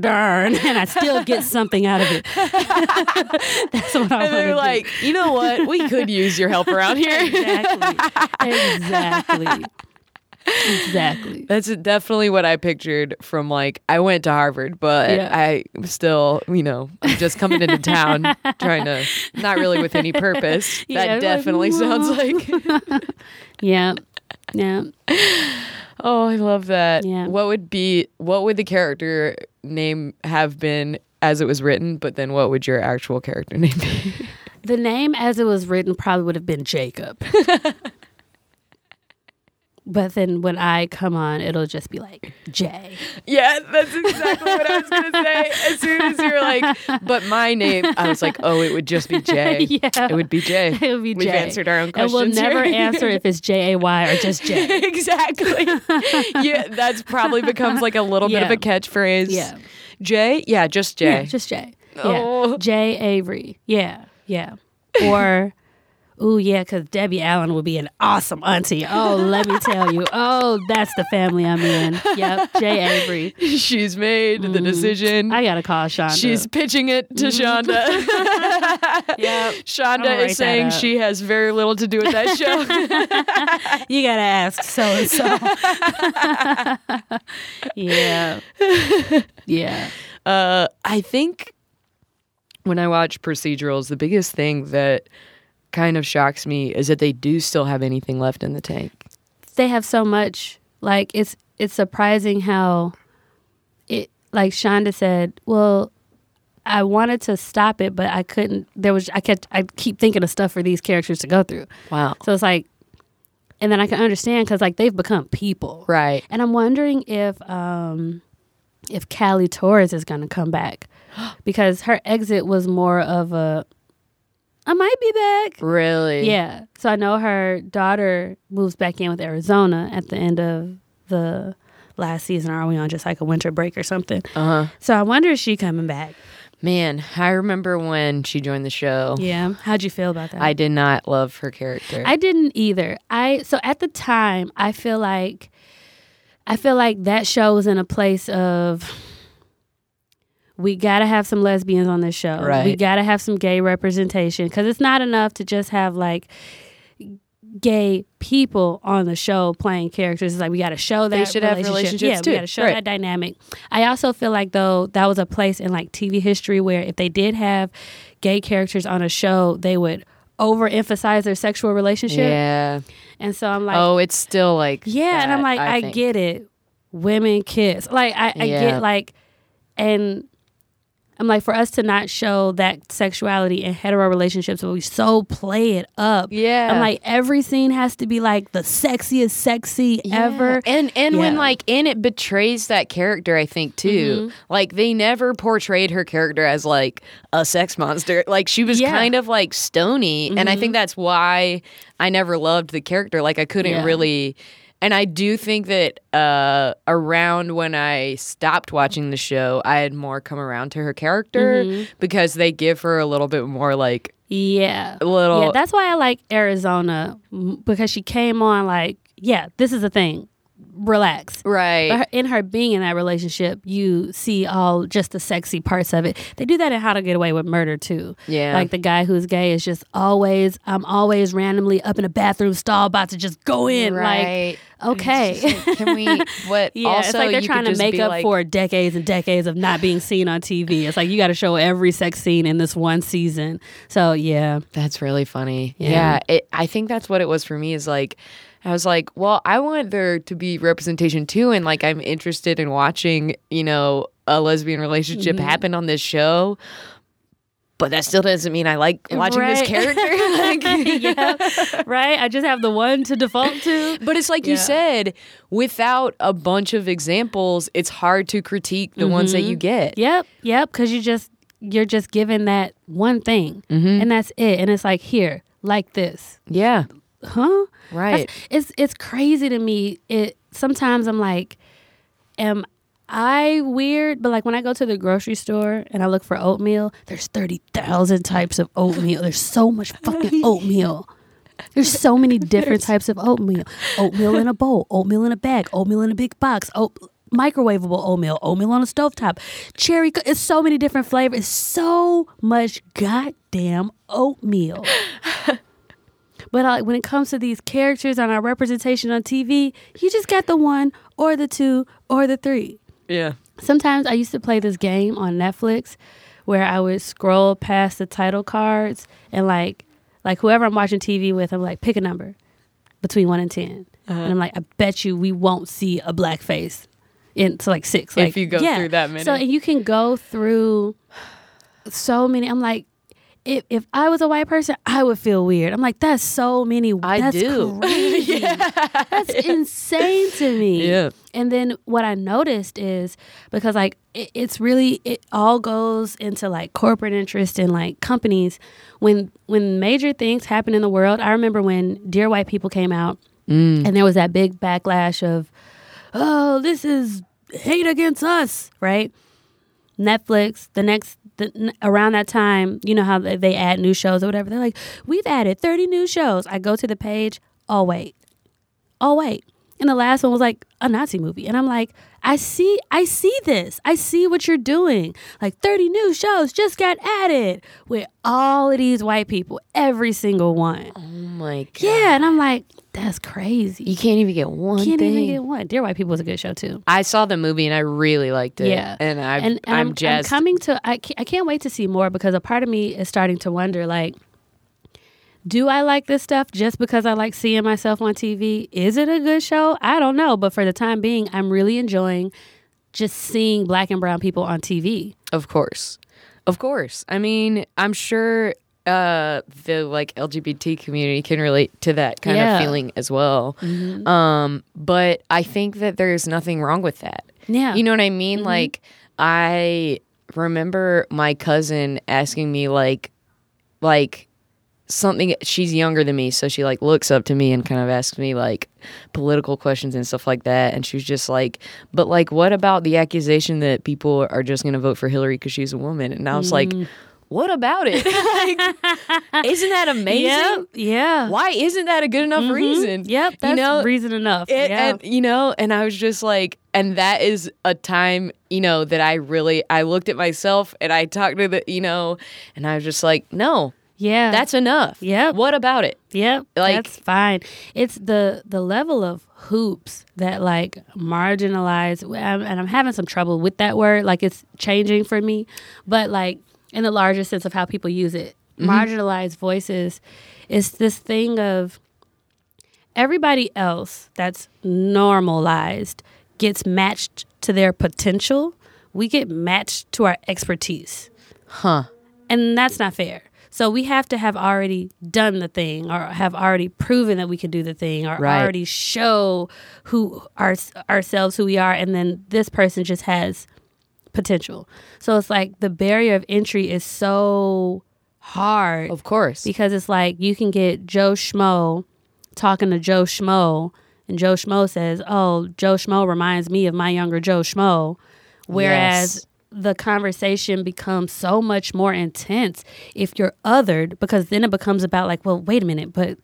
Darn, and I still get something out of it. That's what I am And they're do. like, you know what? We could use your help around here. exactly, exactly, exactly. That's definitely what I pictured from like I went to Harvard, but Yeah. I still, you know, I'm just coming into town trying to not really with any purpose. Yeah, that like, definitely sounds like Yeah, yeah. Oh, I love that. Yeah. What would be what would the character name have been as it was written, but then what would your actual character name be? The name as it was written probably would have been Jacob. but then when I come on, it'll just be like Jay. yeah, that's exactly what I was gonna say. As soon as you're like, but my name, I was like, oh, it would just be Jay. Yeah. It would be Jay. It would be We've Jay. answered our own questions. And we'll never answer if it's J A Y or just Jay. exactly. yeah, that's probably becomes like a little bit of a catchphrase. Yeah. Jay? Yeah, just Jay. Yeah, just Jay. Yeah. Oh. Jay Avery. Yeah. Yeah. Or, ooh, yeah, because Debbie Allen would be an awesome auntie. Oh, let me tell you. Oh, that's the family I'm in. Yep. Jay Avery. She's made the decision. Mm-hmm. I got to call Shonda. She's pitching it to Shonda. Yep. Shonda is saying she has very little to do with that show. You got to ask so and so. Yeah. Yeah. uh, I think when I watch procedurals, the biggest thing that kind of shocks me is that they do still have anything left in the tank. they have so much like it's it's surprising how it like Shonda said, well, I wanted to stop it, but I couldn't. There was I kept I keep thinking of stuff for these characters to go through. Wow. So it's like, and then I can understand because like they've become people, Right. And I'm wondering if um if Callie Torres is going to come back because her exit was more of a I might be back. Really? Yeah. So I know her daughter moves back in with Arizona at the end of the last season. Or are we on just like a winter break or something? Uh huh. So I wonder if she coming back. Man, I remember when she joined the show. Yeah. How'd you feel about that? I did not love her character. I didn't either. I so at the time I feel like I feel like that show was in a place of we got to have some lesbians on this show. Right. We got to have some gay representation cuz it's not enough to just have like gay people on the show playing characters. It's like we got to show that They should have relationship. relationships yeah, too. we got to show Right. that dynamic. I also feel like though that was a place in like TV history where if they did have gay characters on a show, they would overemphasize their sexual relationship. yeah. And so I'm like, oh, it's still like. yeah, and I'm like, I, think. get it. Women kiss. Like I, I Yeah. get like and I'm like for us to not show that sexuality in hetero relationships but we so play it up. Yeah. I'm like every scene has to be like the sexiest sexy ever. And and when Yeah. Mm-hmm. like and it betrays that character, I think too. Like they never portrayed her character as like a sex monster. Like she was Yeah. Mm-hmm. kind of like stony, and I think that's why I never loved the character. Like I couldn't Yeah. really. And I do think that uh, around when I stopped watching the show, I had more come around to her character Mm-hmm. because they give her a little bit more like Yeah. a little. Yeah, that's why I like Arizona because she came on like, yeah, this is a thing. Relax. right. But in her being in that relationship, you see all just the sexy parts of it. They do that in How to Get Away with Murder too. Yeah. like the guy who's gay is just always, I'm always randomly up in a bathroom stall about to just go in. Right. Like, okay, like, can we? What? yeah, also, it's like they're trying to make up like- for decades and decades of not being seen on TV. It's like you got to show every sex scene in this one season. So yeah, That's really funny. Yeah. Yeah, it, I think that's what it was for me. Is like, I was like, well, I want there to be representation too, and like I'm interested in watching, you know, a lesbian relationship Mm-hmm. happen on this show. But that still doesn't mean I like watching Right. this character. like, yeah, right. I just have the one to default to. But it's like you said, without a bunch of examples, it's hard to critique the ones that Mm-hmm. you get. Yep, yep. Because you just you're just given that one thing, Mm-hmm. and that's it. And it's like here, like this, Yeah, huh? right. That's- it's it's crazy to me. It sometimes I'm like, am I weird? But like when I go to the grocery store and I look for oatmeal, there's thirty thousand types of oatmeal. There's so much fucking oatmeal. There's so many different types of oatmeal. Oatmeal in a bowl, oatmeal in a bag, oatmeal in a big box, oat, microwavable oatmeal, oatmeal on a stovetop, cherry. co- It's so many different flavors. It's so much goddamn oatmeal. But uh, when it comes to these characters and our representation on TV, you just got the one or the two or the three. yeah. Sometimes I used to play this game on Netflix where I would scroll past the title cards and like like whoever I'm watching TV with, I'm like, pick a number between one and 10 And I'm like, I bet you we won't see a black face into like six. If you go yeah. through that many. So you can go through so many. I'm like, if if I was a white person, I would feel weird. I'm like, that's so many. I that's do. Crazy. That's insane to me. Yeah. And then what I noticed is because like it, it's really it all goes into like corporate interest and like companies when when major things happen in the world. I remember when Dear White People came out Mm. and there was that big backlash of oh this is hate against us right netflix the next the, around that time you know how they, they add new shows or whatever they're like we've added 30 new shows. I go to the page oh wait oh wait and the last one was like a nazi movie. And i'm like i see i see this. I see what you're doing. Like 30 new shows just got added with all of these white people every single one. Oh my god. yeah and i'm like that's crazy You can't even get one You can't thing. even get one. Dear White People was a good show too. I saw the movie and I really liked it. Yeah, and I and, and I'm, I'm. I'm coming to. I can't, I can't wait to see more because a part of me is starting to wonder like. Do I like this stuff just because I like seeing myself on TV? Is it a good show? I don't know, but for the time being, I'm really enjoying just seeing black and brown people on TV. Of course. Of course. I mean, I'm sure uh the like LGBT community can relate to that kind Yeah. of feeling as well. Um but I think that there's nothing wrong with that. Yeah. You know what I mean? Like I remember my cousin asking me like like something she's younger than me so she like looks up to me and kind of asks me like political questions and stuff like that and she was just like but like what about the accusation that people are just going to vote for Hillary because she's a woman and I was like what about it like isn't that amazing Yep. Yeah. why isn't that a good enough mm-hmm. reason Yep. That's you know reason enough. it, yeah. and you know and i was just like and that is a time you know that i really i looked at myself and i talked to the you know and i was just like no yeah. that's enough Yeah. what about it Yep, Like- that's fine. It's the the level of hoops that like marginalize, and I'm having some trouble with that word. Like it's changing for me, but like in the larger sense of how people use it, mm-hmm. marginalized voices is this thing of everybody else that's normalized gets matched to their potential. We get matched to our expertise huh and that's not fair. So we have to have already done the thing, or have already proven that we can do the thing, or Right. already show who our, ourselves who we are, and then this person just has potential. So it's like the barrier of entry is so hard of course because it's like you can get Joe Schmo talking to Joe Schmo, and Joe Schmo says, "Oh, Joe Schmo reminds me of my younger Joe Schmo," whereas Yes. the conversation becomes so much more intense if you're othered because then it becomes about like, well, wait a minute, but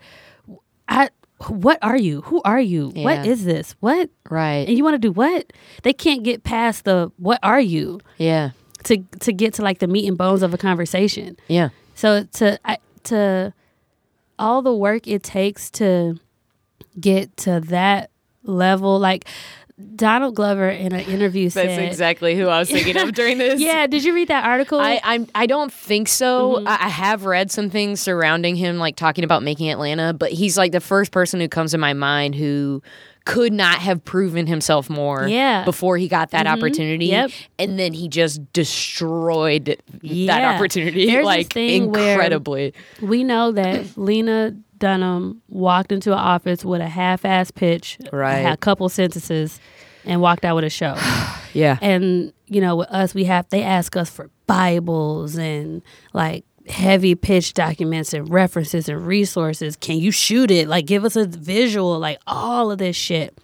I. What are you? Who are you? What Yeah. is this? What? right And you want to do what? They can't get past the what are you yeah to to get to like the meat and bones of a conversation. yeah So to I, to all the work it takes to get to that level, like Donald Glover in an interview that's exactly who i was thinking of during this "Yeah, did you read that article? I I'm, I don't think so. Mm-hmm. I, I have read some things surrounding him, like talking about making Atlanta, but he's like the first person who comes to my mind who could not have proven himself more Yeah. Mm-hmm. before he got that opportunity. Yep. And then he just destroyed that opportunity There's like incredibly. we know that Lena Dunham walked into an office with a half-ass pitch, Right. a couple sentences, and walked out with a show." yeah. and you know with us we have they ask us for bibles and like heavy pitch documents and references and resources can you shoot it like give us a visual like all of this shit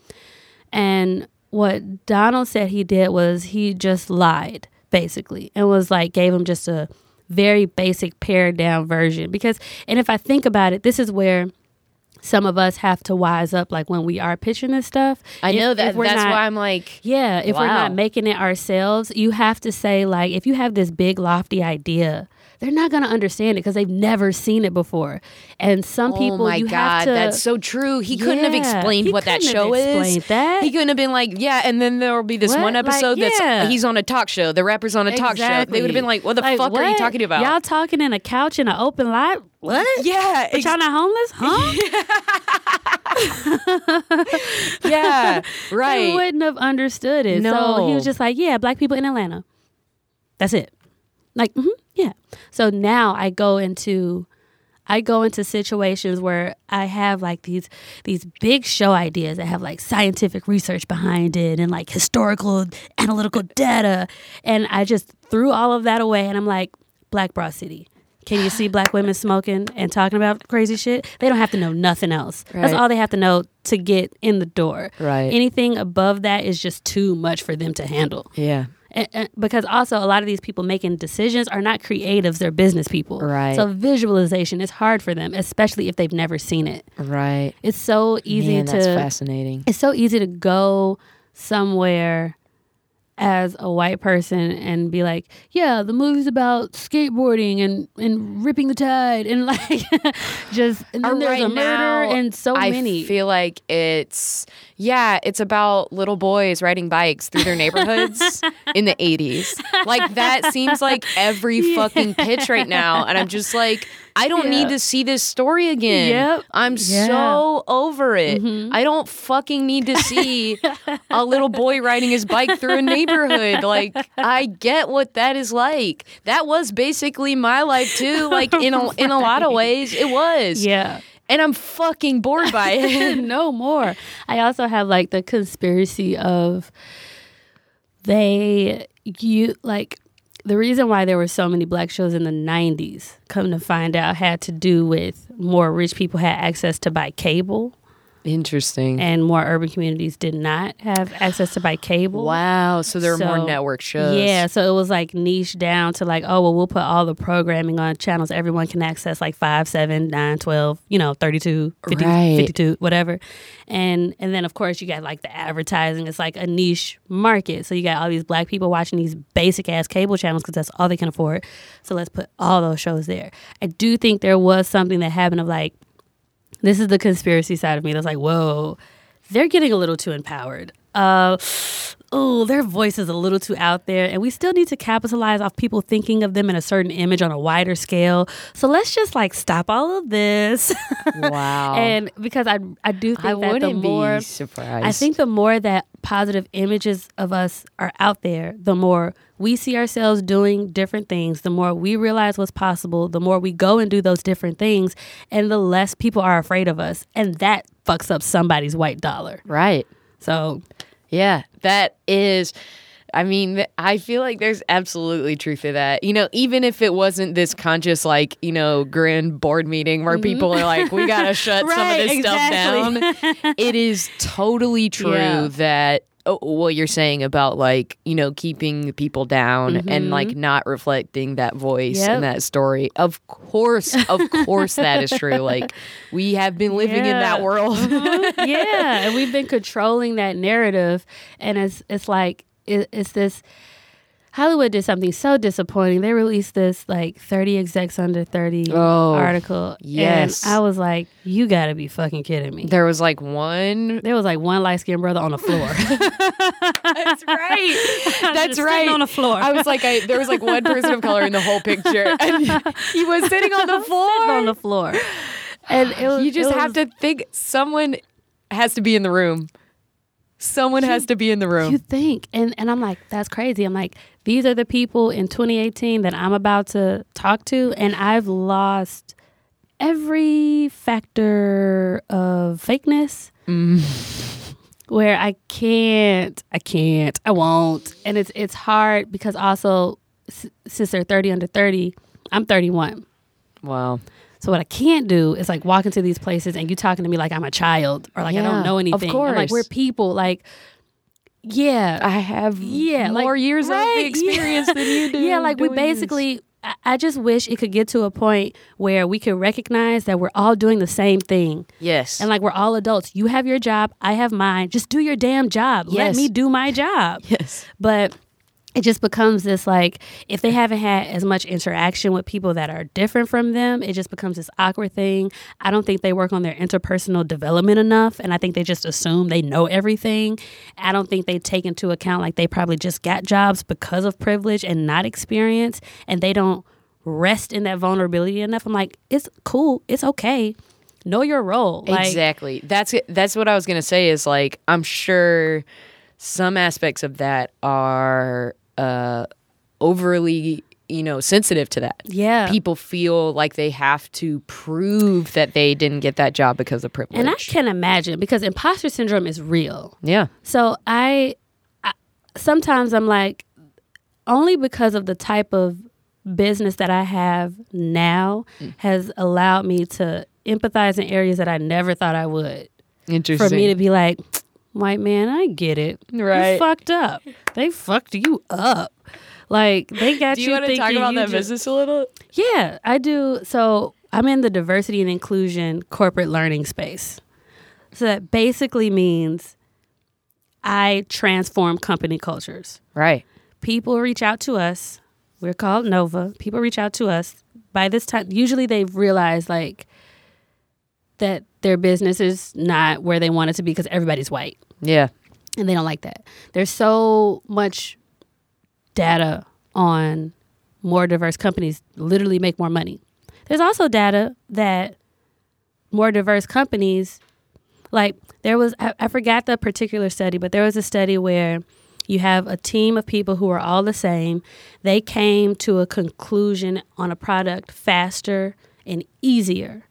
and what donald said he did was he just lied basically and was like gave him just a very basic pared down version because and if i think about it this is where some of us have to wise up like when we are pitching this stuff I know if that. That's not- why I'm like, yeah, if we're not making it ourselves, you have to say like if you have this big lofty idea, they're not going to understand it because they've never seen it before. And some oh people oh my you god, have to that's so true. He couldn't have explained what that show is. that. He couldn't have been like, yeah, and then there will be this What? one Like, episode yeah. that's he's on a talk show. The rapper's on a talk show. They would have been like, what the Like, fuck are you talking about? Y'all talking in a couch in an open lot? What? yeah, But y'all not homeless? Huh? yeah, right. wouldn't have understood it. So No. he was just like, yeah, black people in Atlanta. That's it. Like, hmm yeah. So now I go into I go into situations where I have like these these big show ideas that have like scientific research behind it and like historical analytical data and I just threw all of that away and I'm like Black Broad City. Can you see black women smoking and talking about crazy shit? They don't have to know nothing else. That's all they have to know to get in the door. Right. Anything above that is just too much for them to handle. yeah. And- and- because also a lot of these people making decisions are not creatives; they're business people. Right. So visualization is hard for them, especially if they've never seen it. Right. It's so easy Man, to. that's fascinating. It's so easy to go somewhere as a white person and be like, yeah, the movie's about skateboarding and and ripping the tide and like just and then Uh, there's right a murder now, and so I many. I feel like it's yeah, it's about little boys riding bikes through their neighborhoods in the 80s. Like that seems like every fucking pitch right now and I'm just like I don't Yeah. need to see this story again. Yep. I'm Yeah. so over it. Mm-hmm. I don't fucking need to see a little boy riding his bike through a neighborhood. Like I get what that is like. That was basically my life too. Like in a in a lot of ways it was yeah. And I'm fucking bored by it. no more. I also have like the conspiracy of they you like the reason why there were so many black shows in the 90s come to find out had to do with more rich people had access to buy cable Interesting. and more urban communities did not have access to buy cable wow. So there are more network shows. Yeah, so it was like niche down to like, oh, well, we'll put all the programming on channels everyone can access, like 5, 7, 9, 12, you know, 32, 50, Right. 52, whatever. And and then, of course, you got like the advertising. It's like a niche market. So you got all these black people watching these basic ass cable channels because that's all they can afford. So let's put all those shows there. I do think there was something that happened of like, this is the conspiracy side of me that's like, whoa, they're getting a little too empowered. Uh, oh, their voice is a little too out there, and we still need to capitalize off people thinking of them in a certain image on a wider scale. So let's just like stop all of this. Wow. and because I I do think I that the more surprised. I think the more that positive images of us are out there, the more we see ourselves doing different things, the more we realize what's possible, the more we go and do those different things, and the less people are afraid of us. And that fucks up somebody's white dollar. right. So, Yeah, that is. I mean, I feel like there's absolutely truth to that. You know, even if it wasn't this conscious, like, you know, grand board meeting where mm-hmm. people are like, we got to shut some of this exactly. stuff down, it is totally true Yeah. that. Oh, what you're saying about like you know keeping people down and like not reflecting that voice Mm-hmm. Yep. and that story of course of course that is true like we have been living in that Yeah. world yeah, and we've been controlling that narrative, and it's it's like it, it's this. Hollywood did something so disappointing. They released this like 30 execs under 30 Oh, article. yes. And I was like, you got to be fucking kidding me. there was like one There was like one light skinned brother on the floor. That's right. That's right. on the floor. I was like, I, there was like one person of color in the whole picture, and he was sitting on the floor. Sitting on the floor. And it was, you just have was- to think someone has to be in the room. Someone has to be in the room. You think, and and I'm like, that's crazy. I'm like, these are the people in 2018 that I'm about to talk to, and I've lost every factor of fakeness. Mm. Where I can't, I can't, I won't, and it's it's hard because also s- since they're 30 under 30, I'm 31. wow. So what I can't do is like walk into these places and you talking to me like I'm a child or like I don't know of anything. I'm like we're people. Like, yeah, I have yeah, more like, years right, of experience yeah. than you do. Yeah, like we doing this. basically. I- I just wish it could get to a point where we could recognize that we're all doing the same thing. Yes. And like we're all adults. You have your job, I have mine. Just do your damn job. Let me do my job. yes. But it just becomes this like if they haven't had as much interaction with people that are different from them, it just becomes this awkward thing. I don't think they work on their interpersonal development enough, and I think they just assume they know everything. I don't think they take into account like they probably just got jobs because of privilege and not experience, and they don't rest in that vulnerability enough. I'm like, it's cool, it's okay. know your role. Like, exactly. That's. That's what I was gonna say. Is like I'm sure some aspects of that are uh, overly, you know, sensitive to that. Yeah. People feel like they have to prove that they didn't get that job because of privilege. And I can imagine because imposter syndrome is real. yeah. So I, I sometimes I'm like, only because of the type of business that I have now Mm. has allowed me to empathize in areas that I never thought I would. Interesting. For me to be like, white man, I get it. Right. You fucked up. They fucked you up. Like they got Do you. you want to talk about that just- business a little? Yeah, I do. So I'm in the diversity and inclusion corporate learning space. So that basically means I transform company cultures. Right. People reach out to us. We're called Nova. People reach out to us. By this time, usually they've realized like that their business is not where they want it to be because everybody's white Yeah. and they don't like that. There's so much data on more diverse companies literally make more money. There's also data that more diverse companies like there was I, I forgot the particular study, but there was a study where you have a team of people who are all the same. They came to a conclusion on a product faster and easier.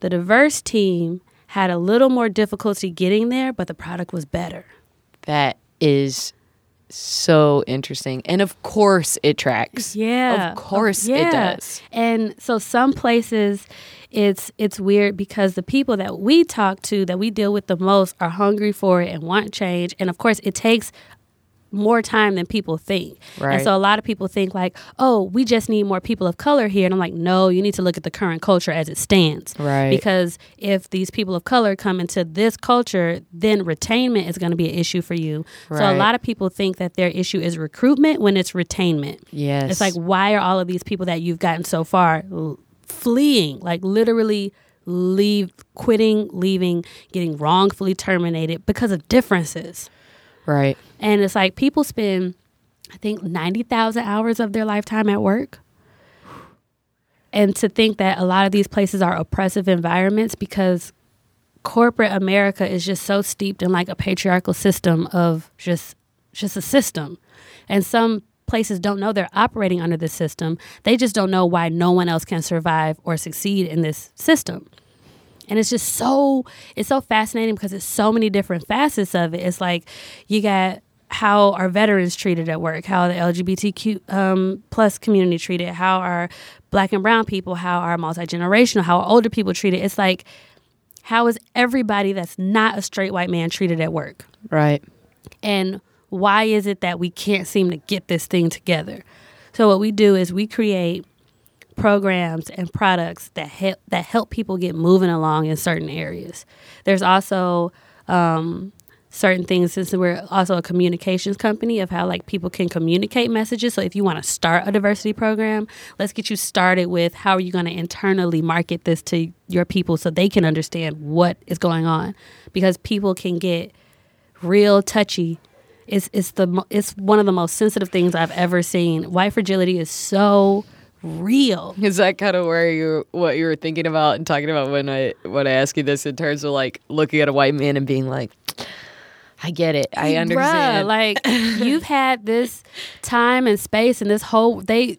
The diverse team had a little more difficulty getting there, but the product was better. That is so interesting. And of course it tracks. Yeah. Of course yeah. it does. And so some places it's it's weird because the people that we talk to that we deal with the most are hungry for it and want change. And of course it takes more time than people think. And Right. so a lot of people think like, "Oh, we just need more people of color here." And I'm like, "No, you need to look at the current culture as it stands." Right. Because if these people of color come into this culture, then retainment is going to be an issue for you. So a lot of people think that their issue is recruitment when it's retainment. Yes. It's like, why are all of these people that you've gotten so far l- fleeing? Like, literally leave, quitting, leaving, getting wrongfully terminated because of differences. Right. And it's like people spend, I think, 90,000 hours of their lifetime at work. And to think that a lot of these places are oppressive environments because corporate America is just so steeped in like a patriarchal system of just just a system. And some places don't know they're operating under this system. They just don't know why no one else can survive or succeed in this system. And it's just so it's so fascinating because it's so many different facets of it. It's like you got how are veterans treated at work, how are the LGBTQ um, plus community treated, how are black and brown people, how are multi generational, how are older people treated. It's like how is everybody that's not a straight white man treated at work? Right. and why is it that we can't seem to get this thing together so what we do is we create programs and products that help that help people get moving along in certain areas there's also um, certain things since we're also a communications company of how like people can communicate messages so if you want to start a diversity program let's get you started with how are you going to internally market this to your people so they can understand what is going on because people can get real touchy. It's it's the it's one of the most sensitive things I've ever seen. White fragility is so real. Is that kind of where you what you were thinking about and talking about when I when I ask you this in terms of like looking at a white man and being like, I get it, I understand. Bruh, like you've had this time and space and this whole they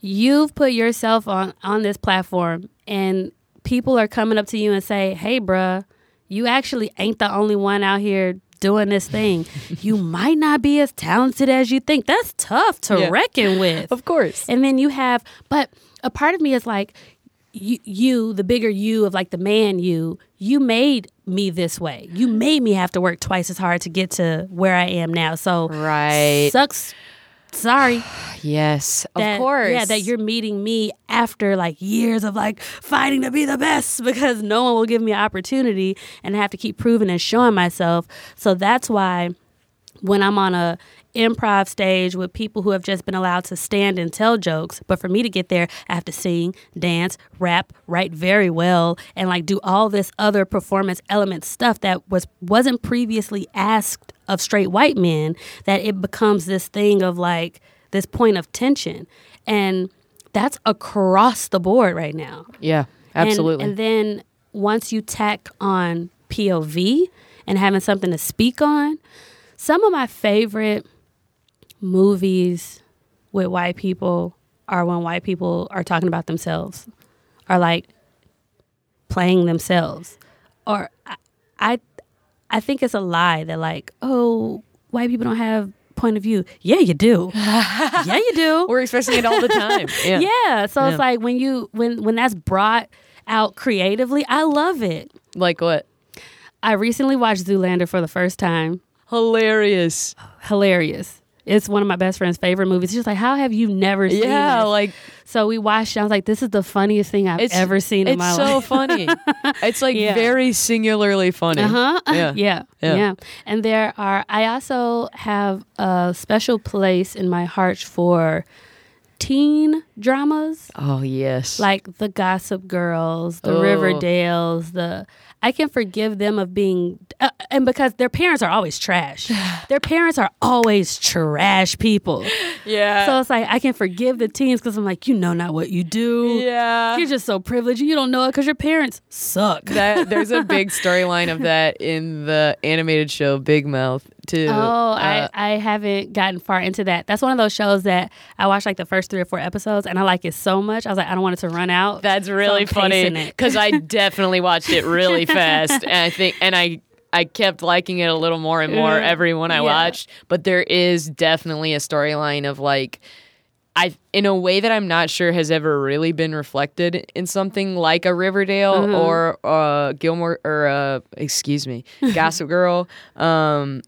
you've put yourself on on this platform and people are coming up to you and say, "Hey, bruh, you actually ain't the only one out here doing this thing. you might not be as talented as you think. That's tough to Yeah. reckon with." of course. And then you have, but a part of me is like, you, you, the bigger you of like the man you, you made me this way. You made me have to work twice as hard to get to where I am now. So Right. sucks. Sorry. yes, that- of course. Yeah, that you're meeting me after like years of like fighting to be the best because no one will give me an opportunity and I have to keep proving and showing myself. So that's why when I'm on a improv stage with people who have just been allowed to stand and tell jokes, but for me to get there, I have to sing, dance, rap, write very well, and like do all this other performance element stuff that was wasn't previously asked of straight white men. That it becomes this thing of like this point of tension, and that's across the board right now. yeah, And- absolutely. And, then once you tack on POV and having something to speak on, some of my favorite movies with white people are when white people are talking about themselves, are like playing themselves, or I, I, I think it's a lie that like, oh, white people don't have point of view. Yeah, you do. yeah, you do. We're expressing it all the time. Yeah. Yeah. So Yeah. it's like when you when when that's brought out creatively, I love it. Like what? I recently watched Zoolander for the first time. Hilarious. Hilarious. It's one of my best friend's favorite movies. She's like, "How have you never seen Yeah, this?" like so we watched. it. I was like, "This is the funniest thing I've ever seen in my so life." It's so funny. It's like Yeah. very singularly funny. Uh-huh. Yeah. yeah. Yeah. Yeah. And there are I also have a special place in my heart for teen dramas. Oh yes. like the Gossip Girls, the Oh. Riverdales, the I can forgive them of being uh, and because their parents are always trash. their parents are always trash people. yeah. So it's like I can forgive the teens because I'm like, you know not what you do. yeah. You're just so privileged. You don't know it because your parents suck. that there's a big storyline of that in the animated show Big Mouth too. Oh, Uh, I, I haven't gotten far into that. That's one of those shows that I watched like the first three or four episodes and I like it so much. I was like, I don't want it to run out. That's really I'm funny because I definitely watched it really fast, and I think, and I I kept liking it a little more and more Yeah. every one I Yeah. watched. But there is definitely a storyline of like. I, in a way that I'm not sure has ever really been reflected in something like a Riverdale Mm-hmm. or uh, Gilmore or uh, excuse me, Gossip Girl. Um,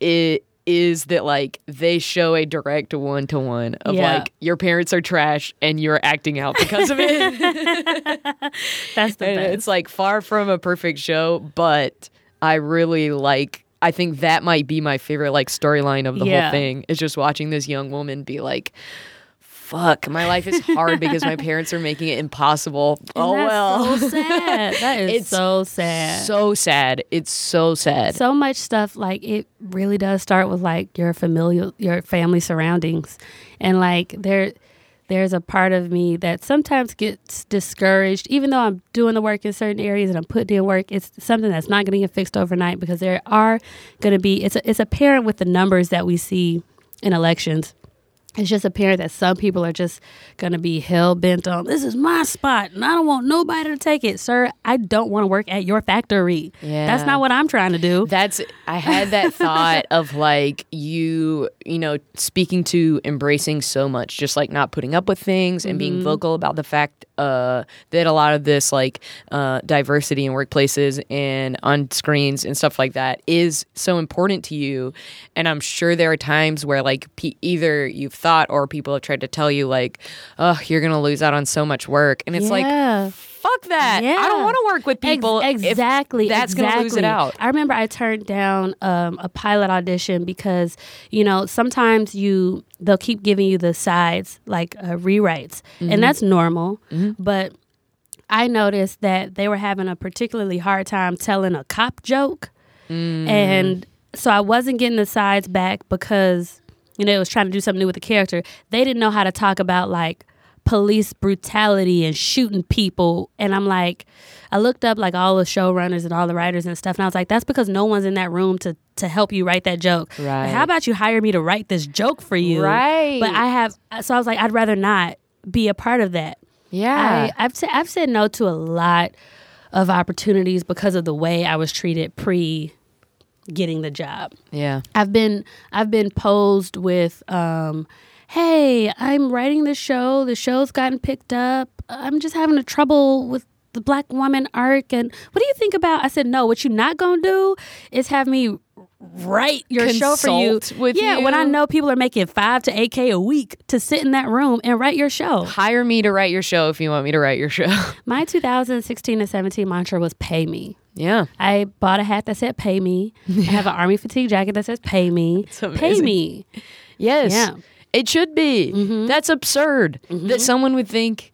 it is that like they show a direct one to one of Yeah. like your parents are trash and you're acting out because of it. That's the And best. it's like far from a perfect show, but I really like. I think that might be my favorite like storyline of the Yeah. whole thing. Is just watching this young woman be like, "Fuck, my life is hard because my parents are making it impossible." oh And well, so sad. That is It's so sad. so sad. It's so sad. so much stuff like it really does start with like your familial your family surroundings and like there there's a part of me that sometimes gets discouraged even though i'm doing the work in certain areas and i'm putting in work it's something that's not going to get fixed overnight because there are going to be it's, a, it's apparent with the numbers that we see in elections it's just apparent that some people are just going to be hell bent on this is my spot and I don't want nobody to take it. Sir, I don't want to work at your factory. Yeah. That's not what I'm trying to do. That's I had that thought of like you, you know, speaking to embracing so much, just like not putting up with things and being vocal about the fact uh, that a lot of this like uh, diversity in workplaces and on screens and stuff like that is so important to you. And I'm sure there are times where like pe- either you've thought or people have tried to tell you like, oh, you're gonna lose out on so much work, and it's Yeah. like. Fuck that! I don't want to work with Ex- people. if exactly. that's exactly. gonna lose it out. I remember I turned down um, a pilot audition because you know sometimes you they'll keep giving you the sides like uh, rewrites, Mm-hmm. and that's normal. But I noticed that they were having a particularly hard time telling a cop joke, Mm. and so I wasn't getting the sides back because you know it was trying to do something new with the character. They didn't know how to talk about like police brutality and shooting people. And I'm like, I looked up like all the showrunners and all the writers and stuff, and I was like, that's because no one's in that room to to help you write that joke. Like, Right. how about you hire me to write this joke for you? Right. But I have, so I was like, I'd rather not be a part of that. Yeah. I, I've sa- I've said no to a lot of opportunities because of the way I was treated pre getting the job. yeah. I've been I've been posed with um hey, I'm writing this show. The show's gotten picked up. I'm just having a trouble with the black woman arc and what do you think about I said no, what you're not going to do is have me write your show for you. With yeah, when I know people are making 5 to 8k a week to sit in that room and write your show. Hire me to write your show if you want me to write your show. My 2016 and 17 mantra was pay me. Yeah. I bought a hat that said "Pay me." I have an army fatigue jacket that says "Pay me." Pay me. Yes. Yeah. It should be. That's absurd that someone would think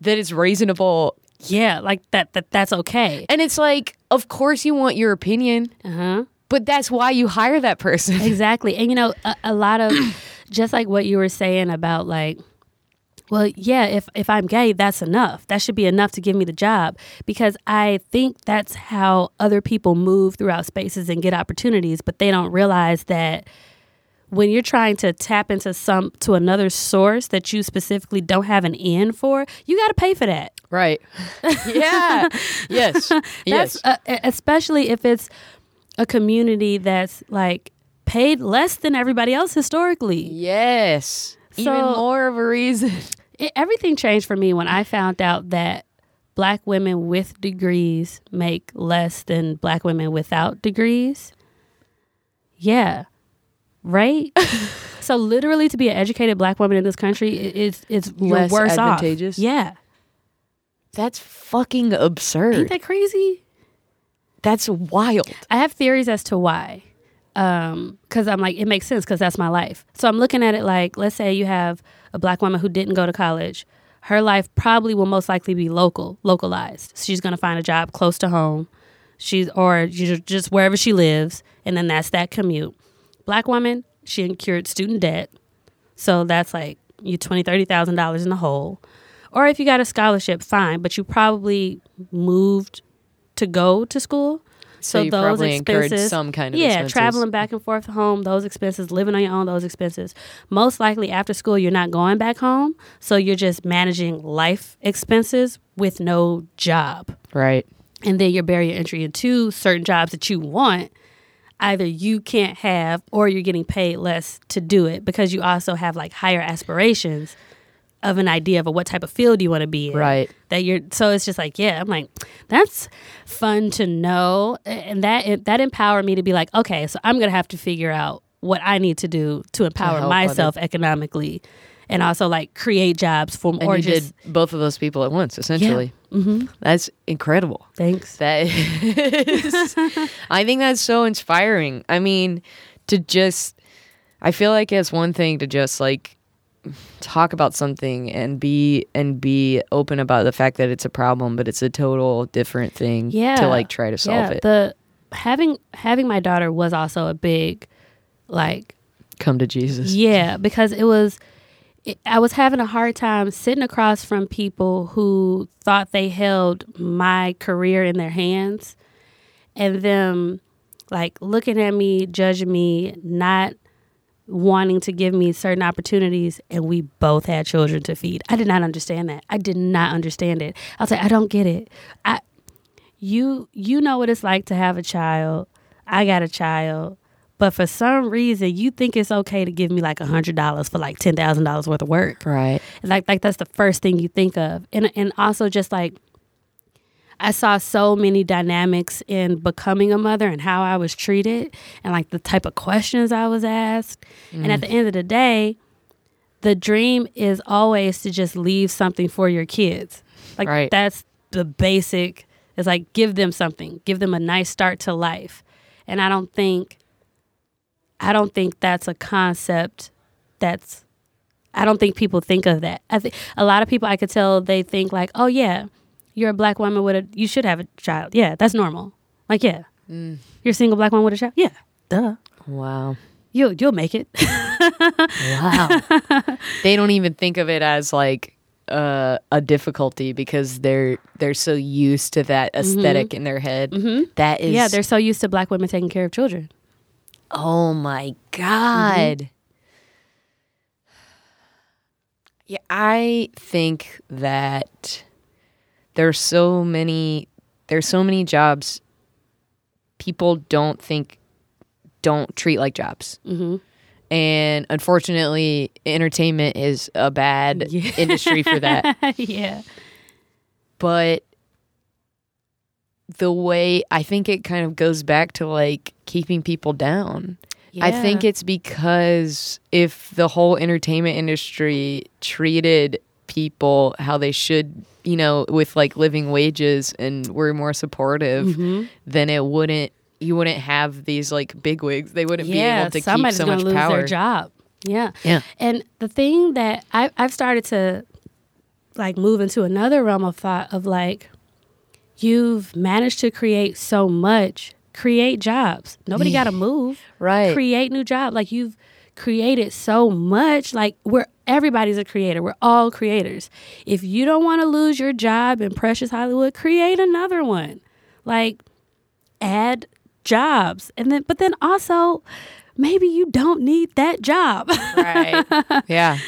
that it's reasonable. Yeah, like that. That that's okay. And it's like, of course you want your opinion, Uh huh. but that's why you hire that person. Exactly. And you know, a, a lot of just like what you were saying about like well, yeah, if if I'm gay, that's enough. That should be enough to give me the job because I think that's how other people move throughout spaces and get opportunities, but they don't realize that when you're trying to tap into some to another source that you specifically don't have an in for, you got to pay for that. Right. yeah. yes. yes. Uh, especially if it's a community that's like paid less than everybody else historically. Yes. Even more of a reason. It, everything changed for me when I found out that black women with degrees make less than black women without degrees. Yeah. Right? so literally to be an educated black woman in this country is it's you're Less worse off. advantageous? Yeah. That's fucking absurd. Ain't that crazy? That's wild. I have theories as to why. Um, cause I'm like, it makes sense because that's my life. So I'm looking at it like, let's say you have a black woman who didn't go to college. Her life probably will most likely be local, localized. She's gonna find a job close to home. She's or just wherever she lives, and then that's that commute. Black woman, she incurred student debt, so that's like you twenty, thirty thousand dollars in the hole. Or if you got a scholarship, fine, but you probably moved to go to school. So you probably incurred some kind of yeah, expenses. traveling back and forth home, those expenses, living on your own, those expenses. Most likely after school, you're not going back home, so you're just managing life expenses with no job, Right. and then your barrier entry into certain jobs that you want. Either you can't have, or you're getting paid less to do it because you also have like higher aspirations of an idea of what type of field you want to be in Right. that you're so it's just like yeah i'm like that's fun to know and that that empowered me to be like okay so i'm gonna have to figure out what i need to do to empower help myself economically and also like create jobs for And or you just did both of those people at once, essentially. Mm-hmm. That's incredible. thanks That is, I think that's so inspiring. I mean, to just, I feel like it's one thing to just like talk about something and be and be open about the fact that it's a problem, but it's a total different thing yeah to like try to solve yeah, it. the having having my daughter was also a big like Come to Jesus. Yeah, because it was, it, I was having a hard time sitting across from people who thought they held my career in their hands and them like looking at me, judging me, not wanting to give me certain opportunities. And we both had children to feed. I did not understand that. I did not understand it. I was like, I don't get it. I, you, you know what it's like to have a child. I got a child. But for some reason, you think it's okay to give me like a hundred dollars for like ten thousand dollars worth of work. Right. Like like that's the first thing you think of. And and also just like I saw so many dynamics in becoming a mother and how I was treated and like the type of questions I was asked. And at mm. the end of the day, the dream is always to just leave something for your kids. Like Right. that's the basic it's like give them something, give them a nice start to life. And I don't think I don't think that's a concept that's I don't think people think of that. I think a lot of people I could tell they think like, "Oh yeah, you're a black woman with a you should have a child." Yeah, that's normal. Like, yeah. Mm. You're a single black woman with a child? Yeah. Duh. Wow. You you'll make it. Wow. they don't even think of it as like uh, a difficulty because they're they're so used to that esthetic in their head. That is Mm-hmm. yeah, they're so used to black women taking care of children. Oh my god. Yeah, I think that there's so many there's so many jobs people don't think don't treat like jobs. Mm-hmm. And unfortunately, entertainment is a bad industry for that. yeah. but the way I think it kind of goes back to like keeping people down. I think it's because if the whole entertainment industry treated people how they should, you know, with like living wages and we're more supportive, Mm-hmm. then it wouldn't you wouldn't have these like bigwigs. They wouldn't be able to keep somebody's so gonna much lose power. their job. Yeah. Yeah. And the thing that I, I've started to like move into another realm of thought of like, you've managed to create so much, create jobs. Nobody got to move. Right. Create new jobs. Like you've created so much. Like we're everybody's a creator. We're all creators. If you don't want to lose your job in Precious Hollywood, create another one. Like add jobs. And then but then also maybe you don't need that job. Right. yeah.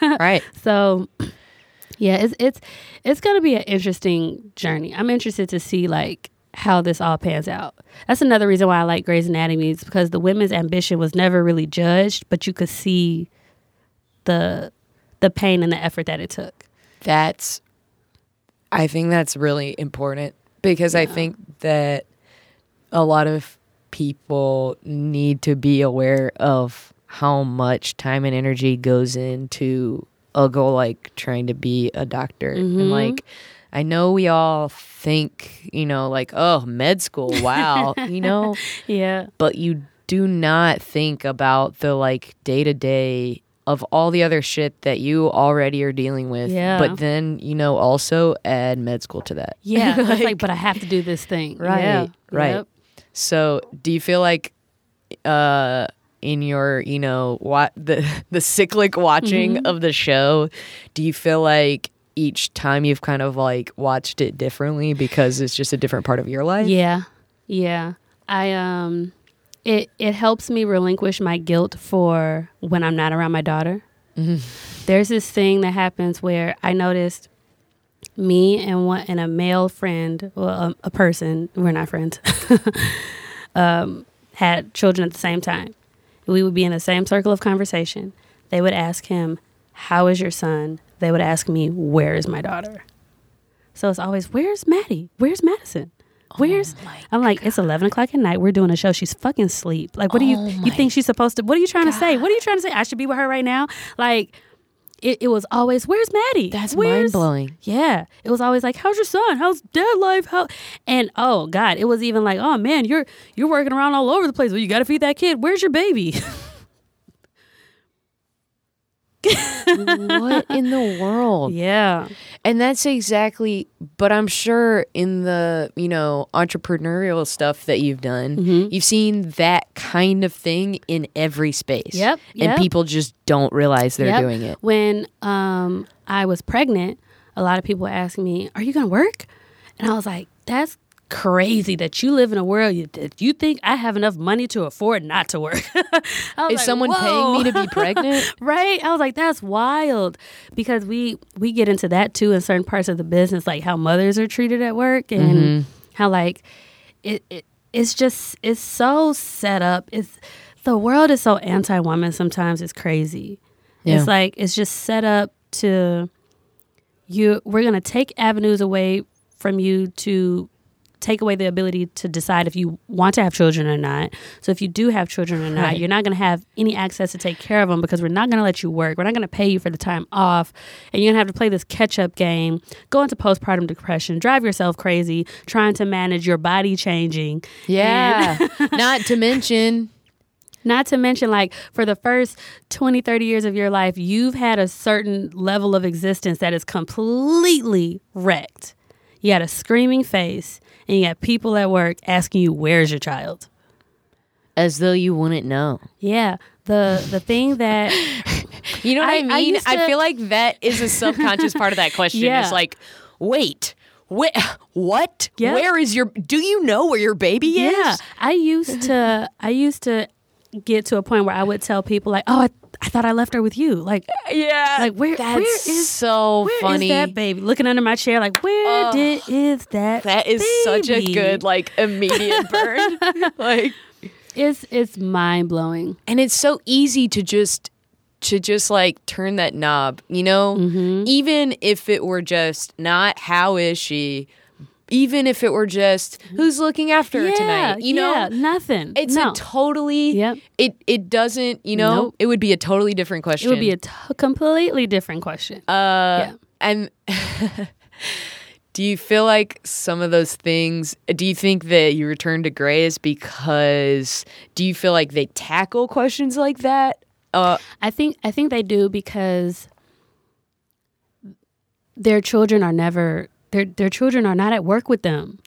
Right. So yeah, it's it's it's gonna be an interesting journey. I'm interested to see like how this all pans out. That's another reason why I like Grey's Anatomy is because the women's ambition was never really judged, but you could see the the pain and the effort that it took. That's I think that's really important because I think that a lot of people need to be aware of how much time and energy goes into a goal like trying to be a doctor. And mm-hmm. like I know we all think, you know, like, oh, med school, wow, you know, Yeah. but you do not think about the like day to day of all the other shit that you already are dealing with. Yeah. But then, you know, also add med school to that. Yeah. it's like, but I have to do this thing. Right. Yeah. Right. Yep. So do you feel like uh in your, you know, what the the cyclic watching Mm-hmm. of the show, do you feel like each time you've kind of like watched it differently because it's just a different part of your life? Yeah. Yeah. I um it it helps me relinquish my guilt for when I'm not around my daughter. There's this thing that happens where I noticed me and one and a male friend, well, a, a person, we're not friends, um, had children at the same time. We would be in the same circle of conversation. They would ask him, "How is your son?" They would ask me, "Where is my daughter?" So it's always, "Where's Maddie? Where's Madison?" Oh where's I'm like, it's eleven o'clock at night. We're doing a show. She's fucking sleep. Like, what do you oh you think she's supposed to? What are you trying to say? What are you trying to say? I should be with her right now. Like, it, it was always, where's Maddie? That's Where's-" mind-blowing. Yeah, it was always like, how's your son? How's dad life? How? And oh god, it was even like, oh man, you're you're working around all over the place. Well, you got to feed that kid. Where's your baby? what in the world? yeah, And that's exactly, but I'm sure in the, you know, entrepreneurial stuff that you've done, Mm-hmm. you've seen that kind of thing in every space. Yep, And yep. people just don't realize they're Yep. doing it. When um, I was pregnant, a lot of people asked me, "Are you going to work?" And I was like, "That's crazy that you live in a world you, that you think I have enough money to afford not to work." Is like, someone paying me to be pregnant? right? I was like, "That's wild," because we we get into that too in certain parts of the business, like how mothers are treated at work and Mm-hmm. how like it, it it's just it's so set up. It's the world is so anti woman. Sometimes it's crazy. Yeah. It's like it's just set up to you. We're gonna take avenues away from you to take away the ability to decide if you want to have children or not. So if you do have children or not, Right. you're not going to have any access to take care of them because we're not going to let you work. We're not going to pay you for the time off. And you're going to have to play this catch up game, go into postpartum depression, drive yourself crazy, trying to manage your body changing. Yeah. Not to mention, Not to mention, like, for the first 20, 30 years of your life, you've had a certain level of existence that is completely wrecked. You got a screaming face, and you got people at work asking you, Where's your child? as though you wouldn't know. Yeah. The the thing that You know what I, I- I mean? I, to- feel like that is a subconscious part of that question. Yeah. It's like, wait, wait, what? Yeah. Where is your? Do you know where your baby Yeah. is? I used to I used to get to a point where I would tell people like, Oh, I, I thought I left her with you. Like Yeah, Like, where- That's where is- so where is funny. that baby? Looking under my chair, like, where Ugh. did is that that is such a good like immediate burn. like, It's it's mind blowing. and it's so easy to just to just like turn that knob. You know, Mm-hmm. even if it were just not how is she. Even if it were just who's looking after her tonight, you know, yeah, nothing. It's no. a totally Yep. it it doesn't, you know, Nope. it would be a totally different question. it would be a t- completely different question. uh yeah. and do you feel like some of those things do you think that you return to Grey's because do you feel like they tackle questions like that? Uh I think I think they do because their children are never their their children are not at work with them.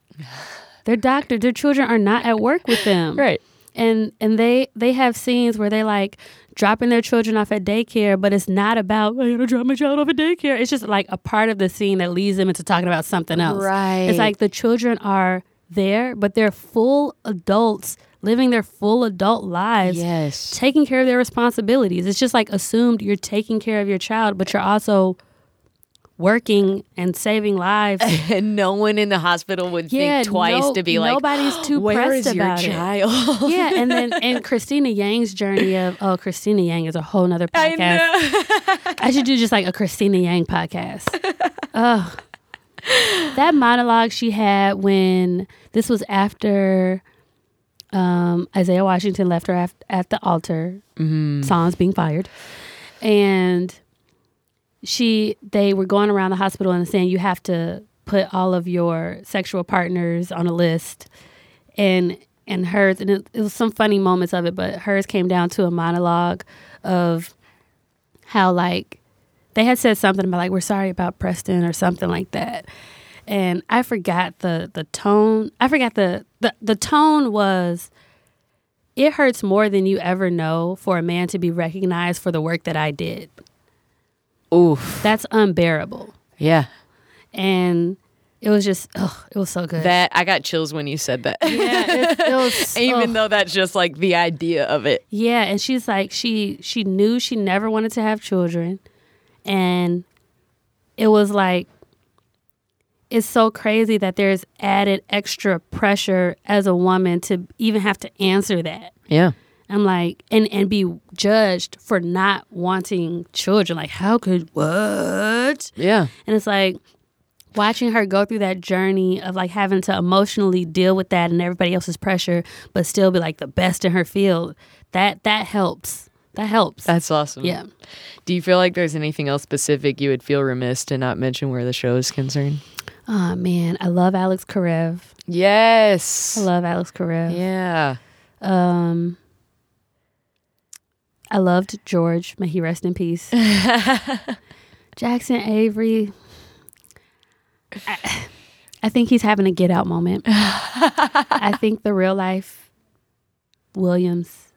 Their doctor, their children are not at work with them. right. and and they they have scenes where they like dropping their children off at daycare, but it's not about I gotta drop my child off at daycare. It's just like a part of the scene that leads them into talking about something else. Right. It's like the children are there, but they're full adults living their full adult lives. Yes. Taking care of their responsibilities. It's just like assumed you're taking care of your child, but you're also working and saving lives. And no one in the hospital would Yeah, think twice no- to be like, nobody's too Where pressed is your about it." child? yeah, and then and Cristina Yang's journey of oh Cristina Yang is a whole nother podcast. I, should do just like a Cristina Yang podcast. Ugh. That monologue she had when this was after um, Isaiah Washington left her af- at the altar, songs being fired, and she they were going around the hospital and saying you have to put all of your sexual partners on a list. And and hers and it, it was some funny moments of it but hers came down to a monologue of how like they had said something about like we're sorry about preston or something like that. And i forgot the the tone i forgot the the, the tone was it hurts more than you ever know for a man to be recognized for the work that i did Oof. that's unbearable Yeah. and it was just ugh, it was so good That I got chills when you said that. yeah it, it was Even ugh. though that's just like the idea of it. Yeah, and she's like she she knew she never wanted to have children and it was like it's so crazy that there's added extra pressure as a woman to even have to answer that. Yeah. I'm like and and be judged for not wanting children. Like how could what? Yeah. And it's like watching her go through that journey of like having to emotionally deal with that and everybody else's pressure, but still be like the best in her field. That that helps. That helps. That's awesome. yeah. Do you feel like there's anything else specific you would feel remiss to not mention where the show is concerned? Oh man, I love Alex Karev. Yes. I love Alex Karev. Yeah. Um I loved George. May he rest in peace. Jackson Avery. I, I think he's having a get out moment. I think the real life Williams.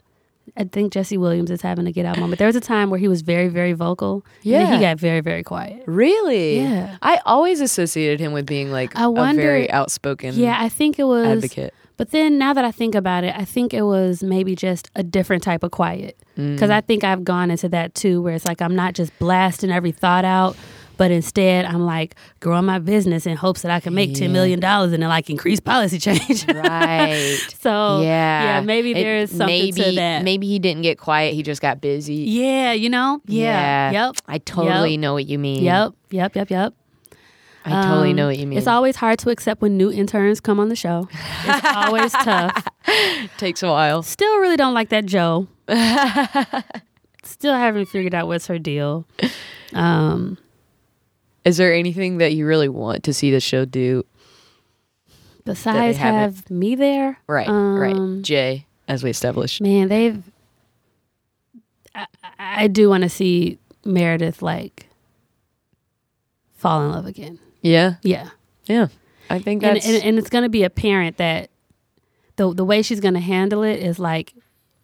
I think Jesse Williams is having a get out moment. There was a time where he was very, very vocal. Yeah. he got very, very quiet. Really? Yeah. I always associated him with being like I a wonder- very outspoken Yeah, I think it was advocate. But then now that I think about it, I think it was maybe just a different type of quiet. Mm. Because I think I've gone into that too, where it's like I'm not just blasting every thought out, but instead I'm like growing my business in hopes that I can make $10 million and then like increase policy change. Right. so, yeah. yeah, maybe there is something maybe, to that. Maybe he didn't get quiet. He just got busy. Yeah, you know? Yeah. Yep. I totally Yep. know what you mean. Yep. Yep. Yep. Yep. I totally Um, know what you mean. It's always hard to accept when new interns come on the show. It's always tough. takes a while. Still really don't like that Jo. Still haven't figured out what's her deal. Um, Is there anything that you really want to see the show do? besides have me there. Right, Um, right. Jay, as we established. Man, they've. I, I do want to see Meredith like fall in love again. Yeah, Yeah, yeah. I think and, that's and and it's going to be apparent that the the way she's going to handle it is like,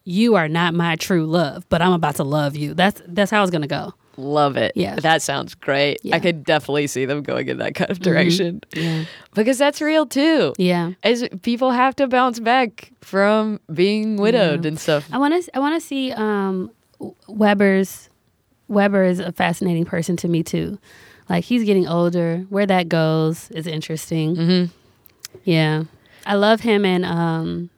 you are not my true love, but I'm about to love you. That's that's how it's going to go. love it. Yeah. that sounds great. Yeah. I could definitely see them going in that kind of direction Yeah, because that's real too. yeah. As people have to bounce back from being widowed Yeah. and stuff. I want to I want to see um, Webber's Webber is a fascinating person to me too. Like he's getting older. Where that goes is interesting. Mm-hmm. Yeah, I love him and um,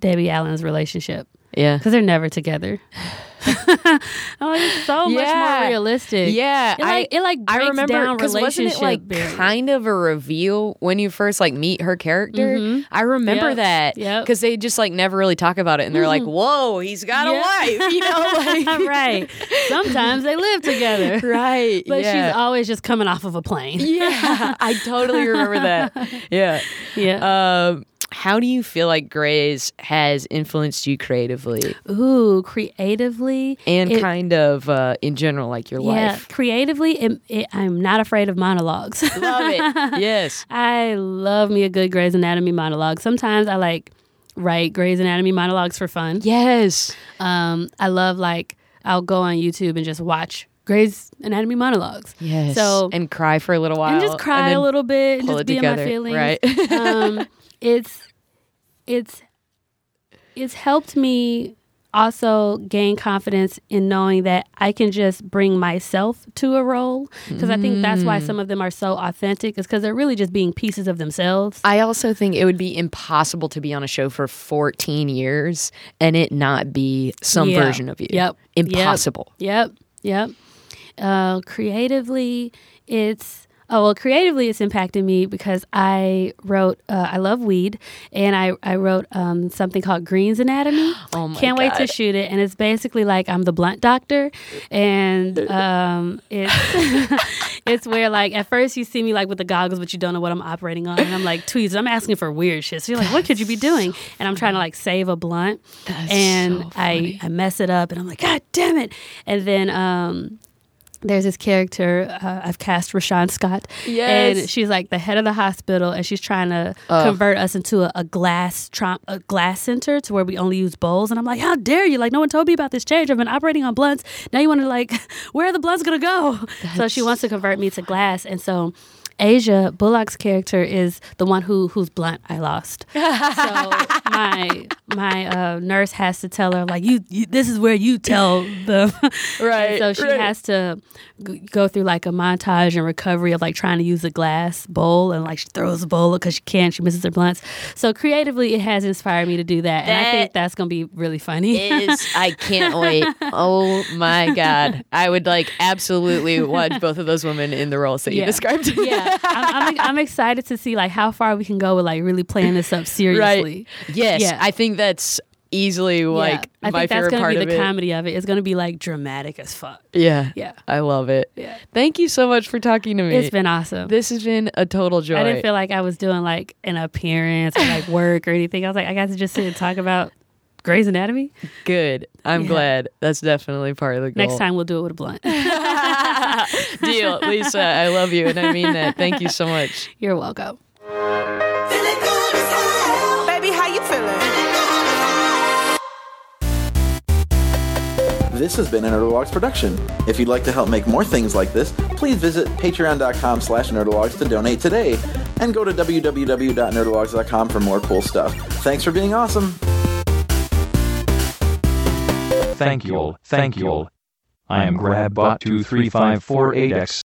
Debbie Allen's relationship Yeah. because they're never together. I'm it's so much more realistic. Yeah, it like it like I remember because wasn't it like barriers. kind of a reveal when you first like meet her character? Mhm. I remember Yep. that Yep. because they just like never really talk about it, and they're like, "Whoa, he's got Yeah. a wife," you know, like right. Sometimes they live together, right, but yeah. she's always just coming off of a plane. yeah, I totally remember that. Yeah. Yeah. Um, how do you feel like Grey's has influenced you creatively Ooh, creatively and it- kind of uh, in general, like your yeah, life? creatively, it, it, I'm not afraid of monologues. Love it. Yes. I love me a good Grey's Anatomy monologue. Sometimes I like write Grey's Anatomy monologues for fun. Yes. Um, I love like I'll go on YouTube and just watch Grey's Anatomy monologues. Yes. So and cry for a little while. and just cry then a little bit and just be together, in my feelings. right. um, it's it's it's helped me also gain confidence in knowing that I can just bring myself to a role because I think that's why some of them are so authentic is because they're really just being pieces of themselves. I also think it would be impossible to be on a show for 14 years and it not be some Yeah. version of you. Yep. Impossible. Yep. Yep. Uh, creatively, it's oh well. Creatively, it's impacted me because I wrote. Uh, I love weed, and I I wrote um, something called Green's Anatomy. Oh my Can't wait to shoot it, and it's basically like I'm the blunt doctor, and um, it's it's where like at first you see me like with the goggles, but you don't know what I'm operating on, and I'm like tweezers. I'm asking for weird shit. So you're like, what could you be doing? And I'm trying to like save a blunt, That's and so I. I mess it up, and I'm like, God damn it! And then um, there's this character uh, I've cast Rashawn Scott, Yes. and she's like the head of the hospital, and she's trying to Ugh. convert us into a, a glass tra- a glass center to where we only use bowls. And I'm like, how dare you? Like no one told me about this change. I've been operating on blunts. Now you want to like, where are the blunts gonna go? so she wants to convert me to glass, and so. Asia Bullock's character is the one who whose blunt I lost. so my my uh, nurse has to tell her like you, you this is where you tell them Right, so she right. has to g- go through like a montage and recovery of like trying to use a glass bowl and like she throws a bowl because she can't she misses her blunts so creatively it has inspired me to do that, and I think that's gonna be really funny is I can't wait. Oh my god. I would like absolutely watch both of those women in the roles that you Yeah. described. yeah I'm, I'm, I'm excited to see like how far we can go with like really playing this up seriously Right. Yes. Yeah. I think that's easily like yeah. I my think that's favorite gonna part be of the it. comedy of it it's gonna be like dramatic as fuck Yeah. Yeah. I love it. Yeah. Thank you so much for talking to me. it's been awesome this has been a total joy. I didn't feel like I was doing like an appearance or like work or anything. I was like, I got to just sit and talk about Grey's Anatomy. Good. I'm Yeah. glad. That's definitely part of the goal. Next time we'll do it with a blunt. Deal. Lisa, I love you and I mean that. Thank you so much. You're welcome. Feeling good as hell. Baby, how you feeling? This has been a Nerdologues production. If you'd like to help make more things like this, please visit patreon.com slash nerdologues to donate today. And go to www.nerdologues.com for more cool stuff. Thanks for being awesome. Thank you all. Thank you all. I am GrabBot23548X.